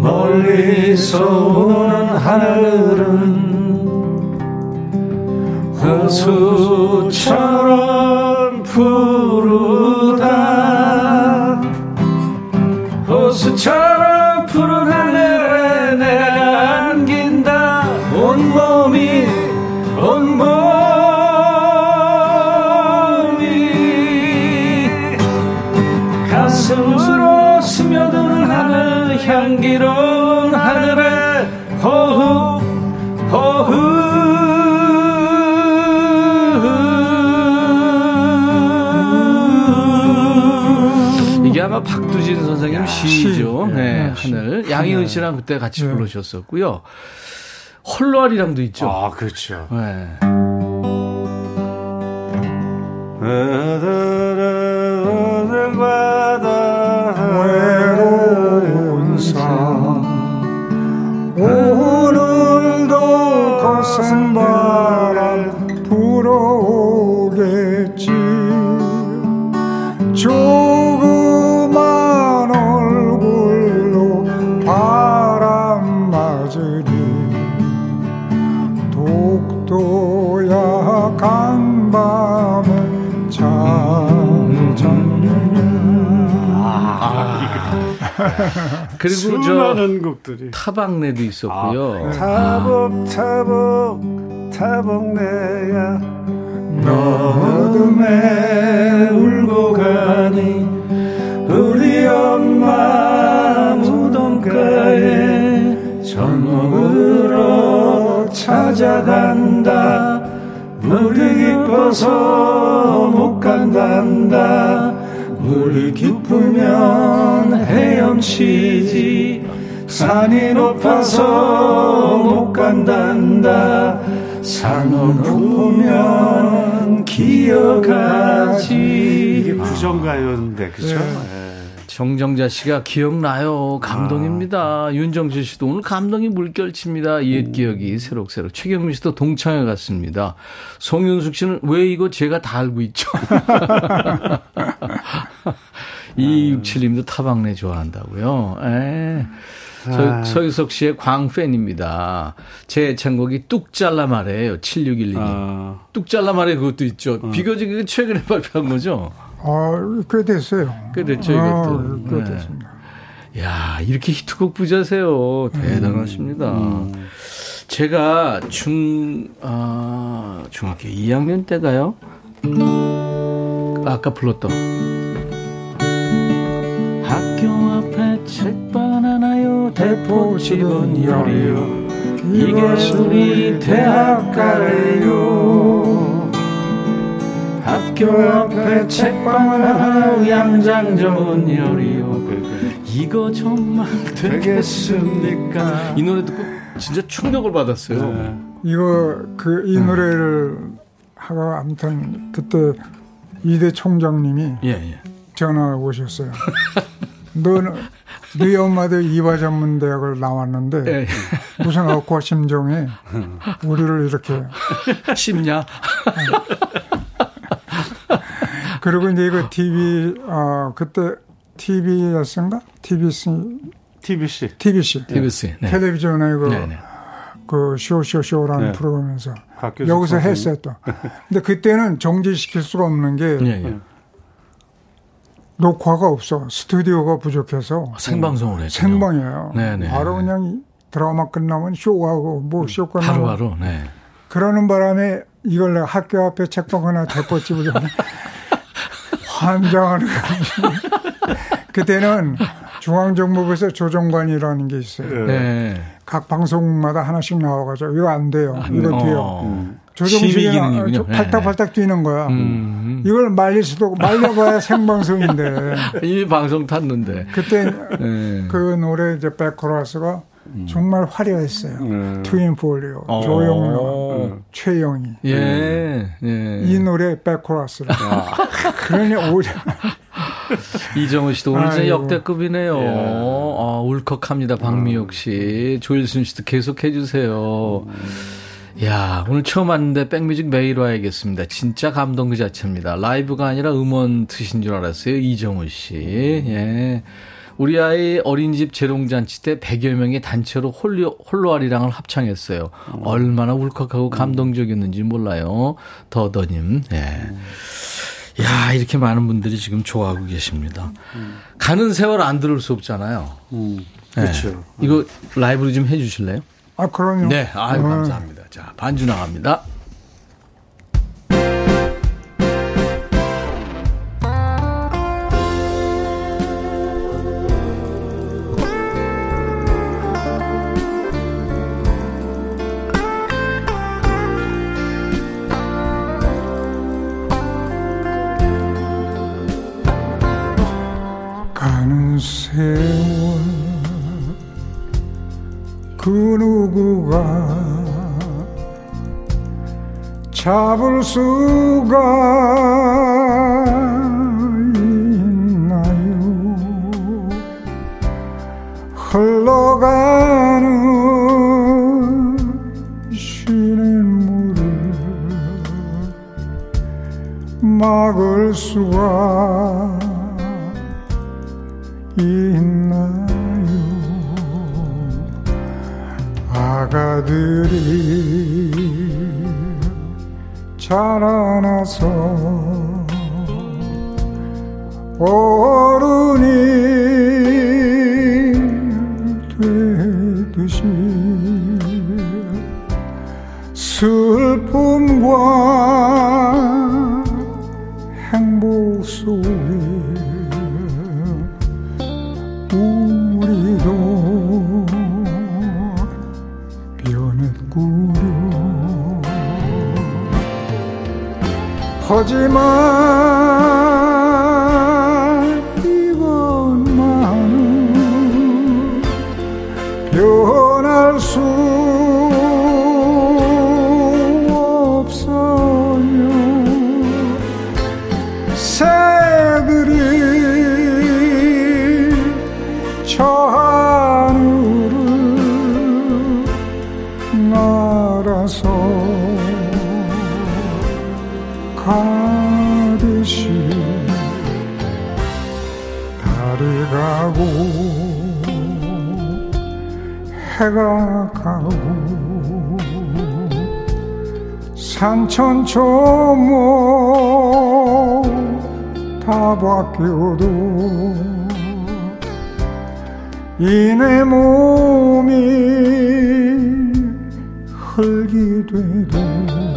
멀리서 오는 하늘은 호수처럼 푸르다. 호수처럼 시죠. 시. 네, 시. 하늘. 양희은 씨랑 그때 같이 네. 부르셨었고요. 홀로아리랑도 있죠. 아 그렇죠. 네. 외로 그리고 수많은 곡들이. 타박내도 있었고요. 아, 타복 타복 타복내야 너 어둠에 울고 가니 우리 엄마 무덤가에 전목으로 찾아간다. 물이 깊어서 못 간단다. 물이 깊으면 헤엄치지 산이 높아서 못 간단다 산 높으면 기어가지 이게 부정가요인데 그죠? 네. 정정자 씨가 기억나요. 감동입니다. 아. 윤정수 씨도 오늘 감동이 물결칩니다. 옛 기억이 새록새록. 최경민 씨도 동창회 갔습니다. 송윤숙 씨는 왜 이거 제가 다 알고 있죠? 2267님도 타박내 좋아한다고요. 에. 아. 서유석 씨의 광팬입니다. 제 애창곡이 뚝 잘라 말해요. 7612님. 아. 뚝 잘라 말해 그것도 있죠. 어. 비교적 최근에 발표한 거죠? 아, 꽤 됐어요. 꽤 됐죠, 이것도. 아, 꽤 네. 됐습니다. 야, 이렇게 히트곡 부자세요. 대단하십니다. 음. 제가 중, 아, 중학교 2학년 때가요? 아까 불렀던. 학교 앞에 책방 하나요, 대포집은 열이요. 이게 우리 대학가래요. 학교 앞에 책방을 하나 양장점은 열이요 이거 정말 되겠습니까 이 노래 듣고 진짜 충격을 받았어요 네. 이거 그 이 노래를 하고 아무튼 그때 이대 총장님이 예, 예. 전화 오셨어요 너는 너희 엄마도 이화 전문 대학을 나왔는데 예, 예. 무슨 억과 심정에 우리를 이렇게 심냐? 그리고 이제 이거 TV 어 그때 TBS인가? TBC TBC TBC TBC 네. 텔레비전에 그, 네, 네. 그 쇼쇼쇼라는 네. 프로그램에서 여기서 했어요 또. 근데 그때는 정지시킬 수가 없는 게 네, 네. 녹화가 없어 스튜디오가 부족해서 생방송을 했죠. 생방이에요. 네네. 바로 그냥 드라마 끝나면 쇼하고 뭐 쇼 끝나면 하루하루. 네. 그러는 바람에 이걸 내가 학교 앞에 책방 하나 대포집을 환장하는 거지. 그때는 중앙정보부에서 조정관이라는 게 있어요. 네. 각 방송마다 하나씩 나와가지고 이거 안 돼요. 아, 이거 어. 돼요. 음. 조정식이 팔딱팔딱 네. 뛰는 거야. 음. 이걸 말릴 수도 말려봐야 생방송인데. 이미 방송 탔는데. 그때 네. 그 노래 이제 백코러스가 음. 정말 화려했어요. 음. 트윈 폴리오, 어. 조영로, 음. 최영희. 예. 예. 이 노래 백코러스를. 아. 그러니 오히려. 이정우 씨도 오늘 진짜 역대급이네요. 예. 아, 울컥합니다. 박미옥 씨. 조일순 씨도 계속 해 주세요. 음. 야 오늘 처음 왔는데 백뮤직 매일 와야겠습니다. 진짜 감동 그 자체입니다. 라이브가 아니라 음원 트신 줄 알았어요. 이정우 씨. 예. 우리 아이 어린이집 재롱잔치 때 100여 명이 단체로 홀로, 홀로아리랑을 합창했어요. 음. 얼마나 울컥하고 감동적이었는지 몰라요. 더더님. 예. 음. 야, 이렇게 많은 분들이 지금 좋아하고 계십니다. 음. 가는 세월 안 들을 수 없잖아요. 음. 그렇죠. 네. 이거 라이브로 좀 해주실래요? 아, 그럼요. 네, 아유, 네. 감사합니다. 자, 반주 나갑니다. 잡을 수가 있나요? 흘러가는 시냇물을 막을 수가 있나요? 아가들이 살아나서 어른이 되듯이 슬픔과 행복 속에 하지만 해가 가고 산천초모 다 바뀌어도 이내 몸이 흙이 돼도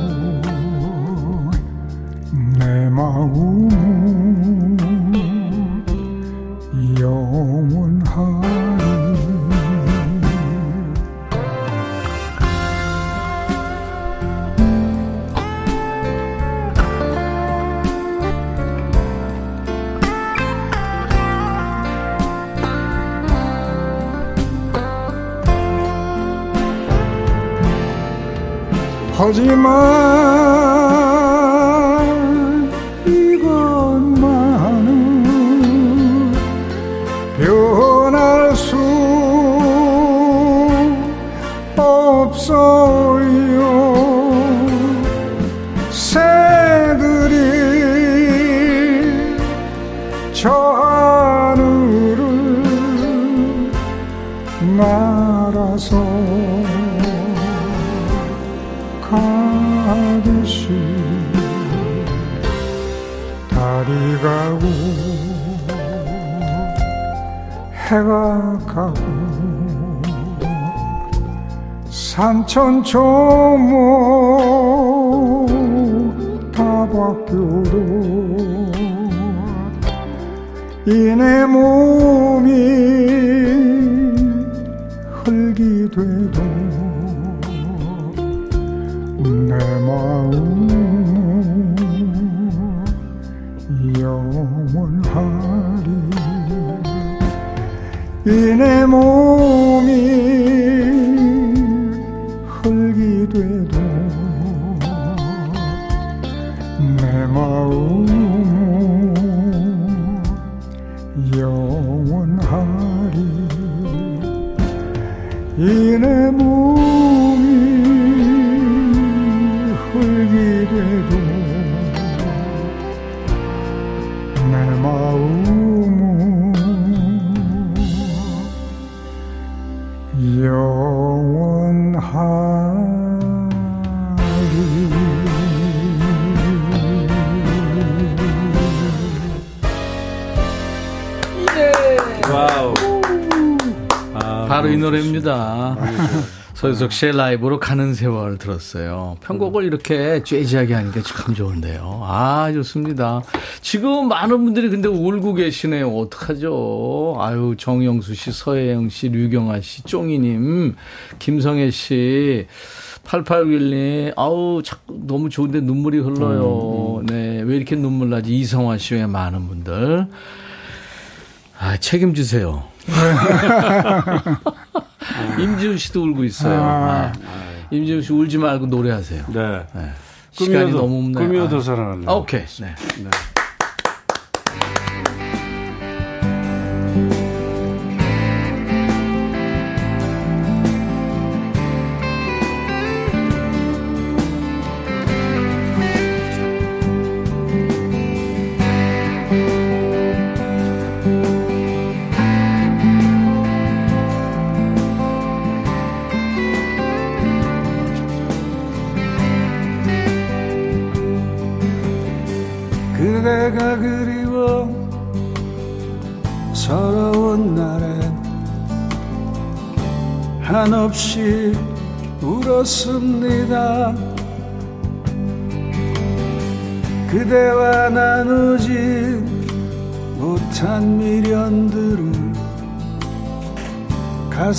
하지만 산천 초모 다 바뀌어도 이내 몸이 흙이 돼도 서유석 씨의 라이브로 가는 세월 들었어요. 편곡을 이렇게 재즈하게 하니까 참 좋은데요. 아, 좋습니다. 지금 많은 분들이 근데 울고 계시네요. 어떡하죠? 아유, 정영수 씨, 서혜영 씨, 류경아 씨, 쫑이님, 김성애 씨, 8861님, 아우, 자꾸 너무 좋은데 눈물이 흘러요. 네. 왜 이렇게 눈물 나지? 이성화 씨 외 많은 분들. 아, 책임지세요. 임지훈 씨도 울고 있어요. 아, 임지훈 씨 울지 말고 노래하세요. 네. 시간이 꿈이어도, 너무 없네요. 꿈이어도 아. 사랑하는. 아, 오케이. 네. 그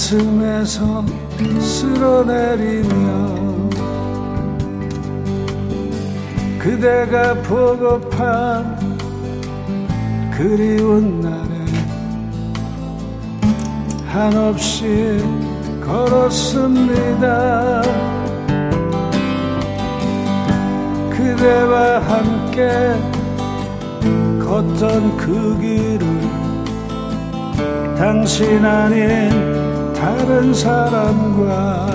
가슴에서 쓸어내리며 그대가 보고파 그리운 날에 한없이 걸었습니다. 그대와 함께 걷던 그 길을 당신 아닌 다른 사람과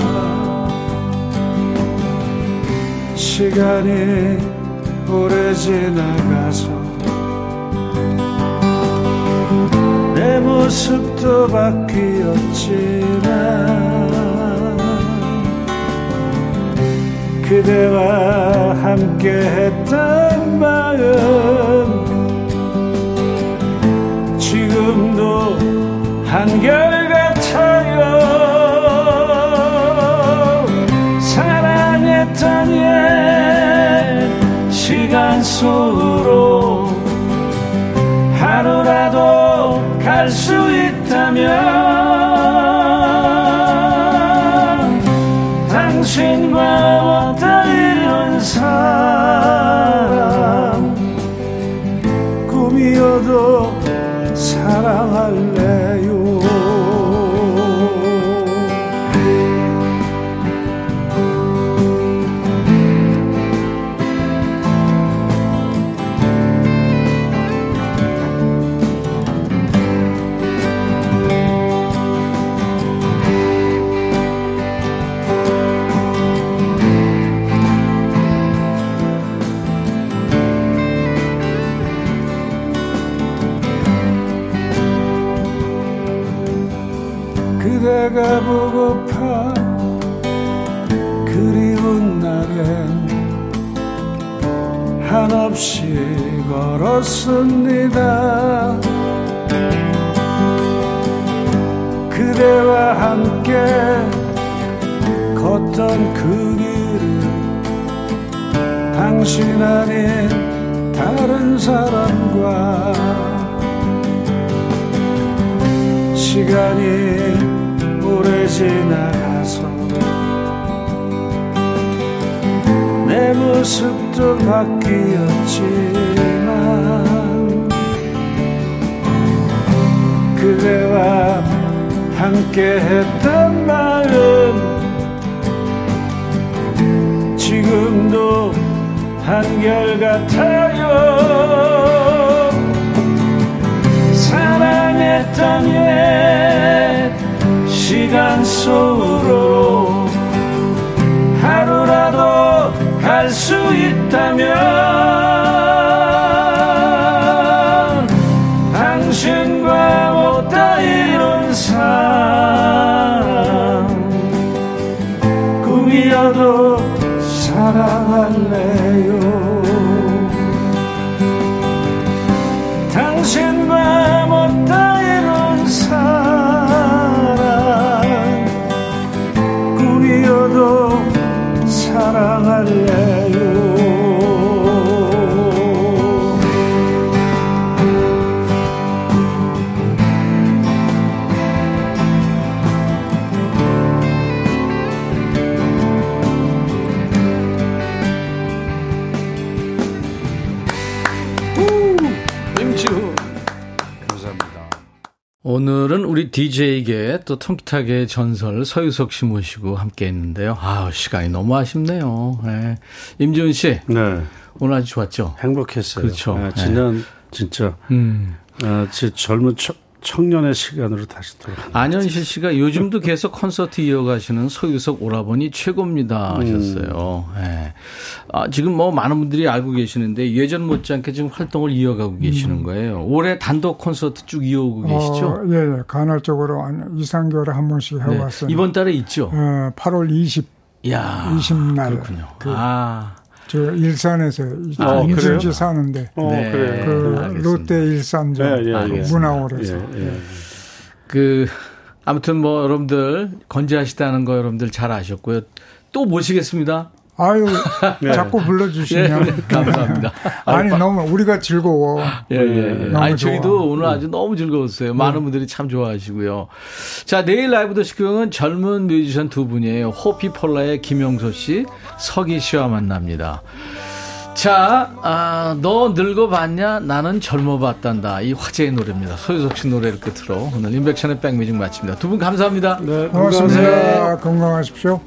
시간이 오래 지나가서 내 모습도 바뀌었지만 그대와 함께 했던 마음 지금도 한결 걸었습니다. 그대와 함께 걷던 그 길을 당신 아닌 다른 사람과 시간이 오래 지나가서 내 모습도 바뀌었지 그대와 함께 했던 마음. 지금도 한결같아요. 사랑했던 옛 시간 속으로 하루라도 갈 수 있다면 우리 DJ계 또 통기타계 전설 서유석 씨 모시고 함께 했는데요. 아 시간이 너무 아쉽네요. 네. 임지훈 씨, 네. 오늘 아주 좋았죠? 행복했어요. 그렇죠. 네, 지난 진짜 음. 아, 제 젊은 청, 청년의 시간으로 다시 돌아. 안현실 씨가 요즘도 계속 콘서트 이어가시는 소유석 오라버니 최고입니다 하셨어요. 예. 아, 지금 뭐 많은 분들이 알고 계시는데 예전 못지않게 지금 활동을 이어가고 계시는 거예요. 올해 단독 콘서트 쭉 이어오고 계시죠? 어, 예, 예. 간헐적으로 한 2, 3개월에 한 번씩 네. 해왔어요. 이번 달에 있죠? 어, 8월 20, 이야. 20날. 그렇군요. 그, 아. 저 일산에서 아, 그래요? 사는데 어, 네. 그래. 그 알겠습니다. 롯데 일산점 예, 예, 예. 그 문화홀에서 예, 예. 그, 아무튼 뭐 여러분들 건재하시다는 거 여러분들 잘 아셨고요. 또 모시겠습니다. 아유, 네. 자꾸 불러주시면. 예, 네, 감사합니다. 아니, 너무 우리가 즐거워. 예, 예, 예. 너무 아니, 좋아. 저희도 오늘 아주 너무 즐거웠어요. 많은 분들이 참 좋아하시고요. 자, 내일 라이브 더시경은 젊은 뮤지션 두 분이에요. 호피폴라의 김영소 씨, 서기 씨와 만납니다. 자, 아, 너 늙어봤냐? 나는 젊어봤단다. 이 화제의 노래입니다. 소유석 씨 노래를 끝으로 오늘 인백션의 백뮤직 마칩니다. 두 분 감사합니다. 네, 고맙습니다. 네. 건강하십시오.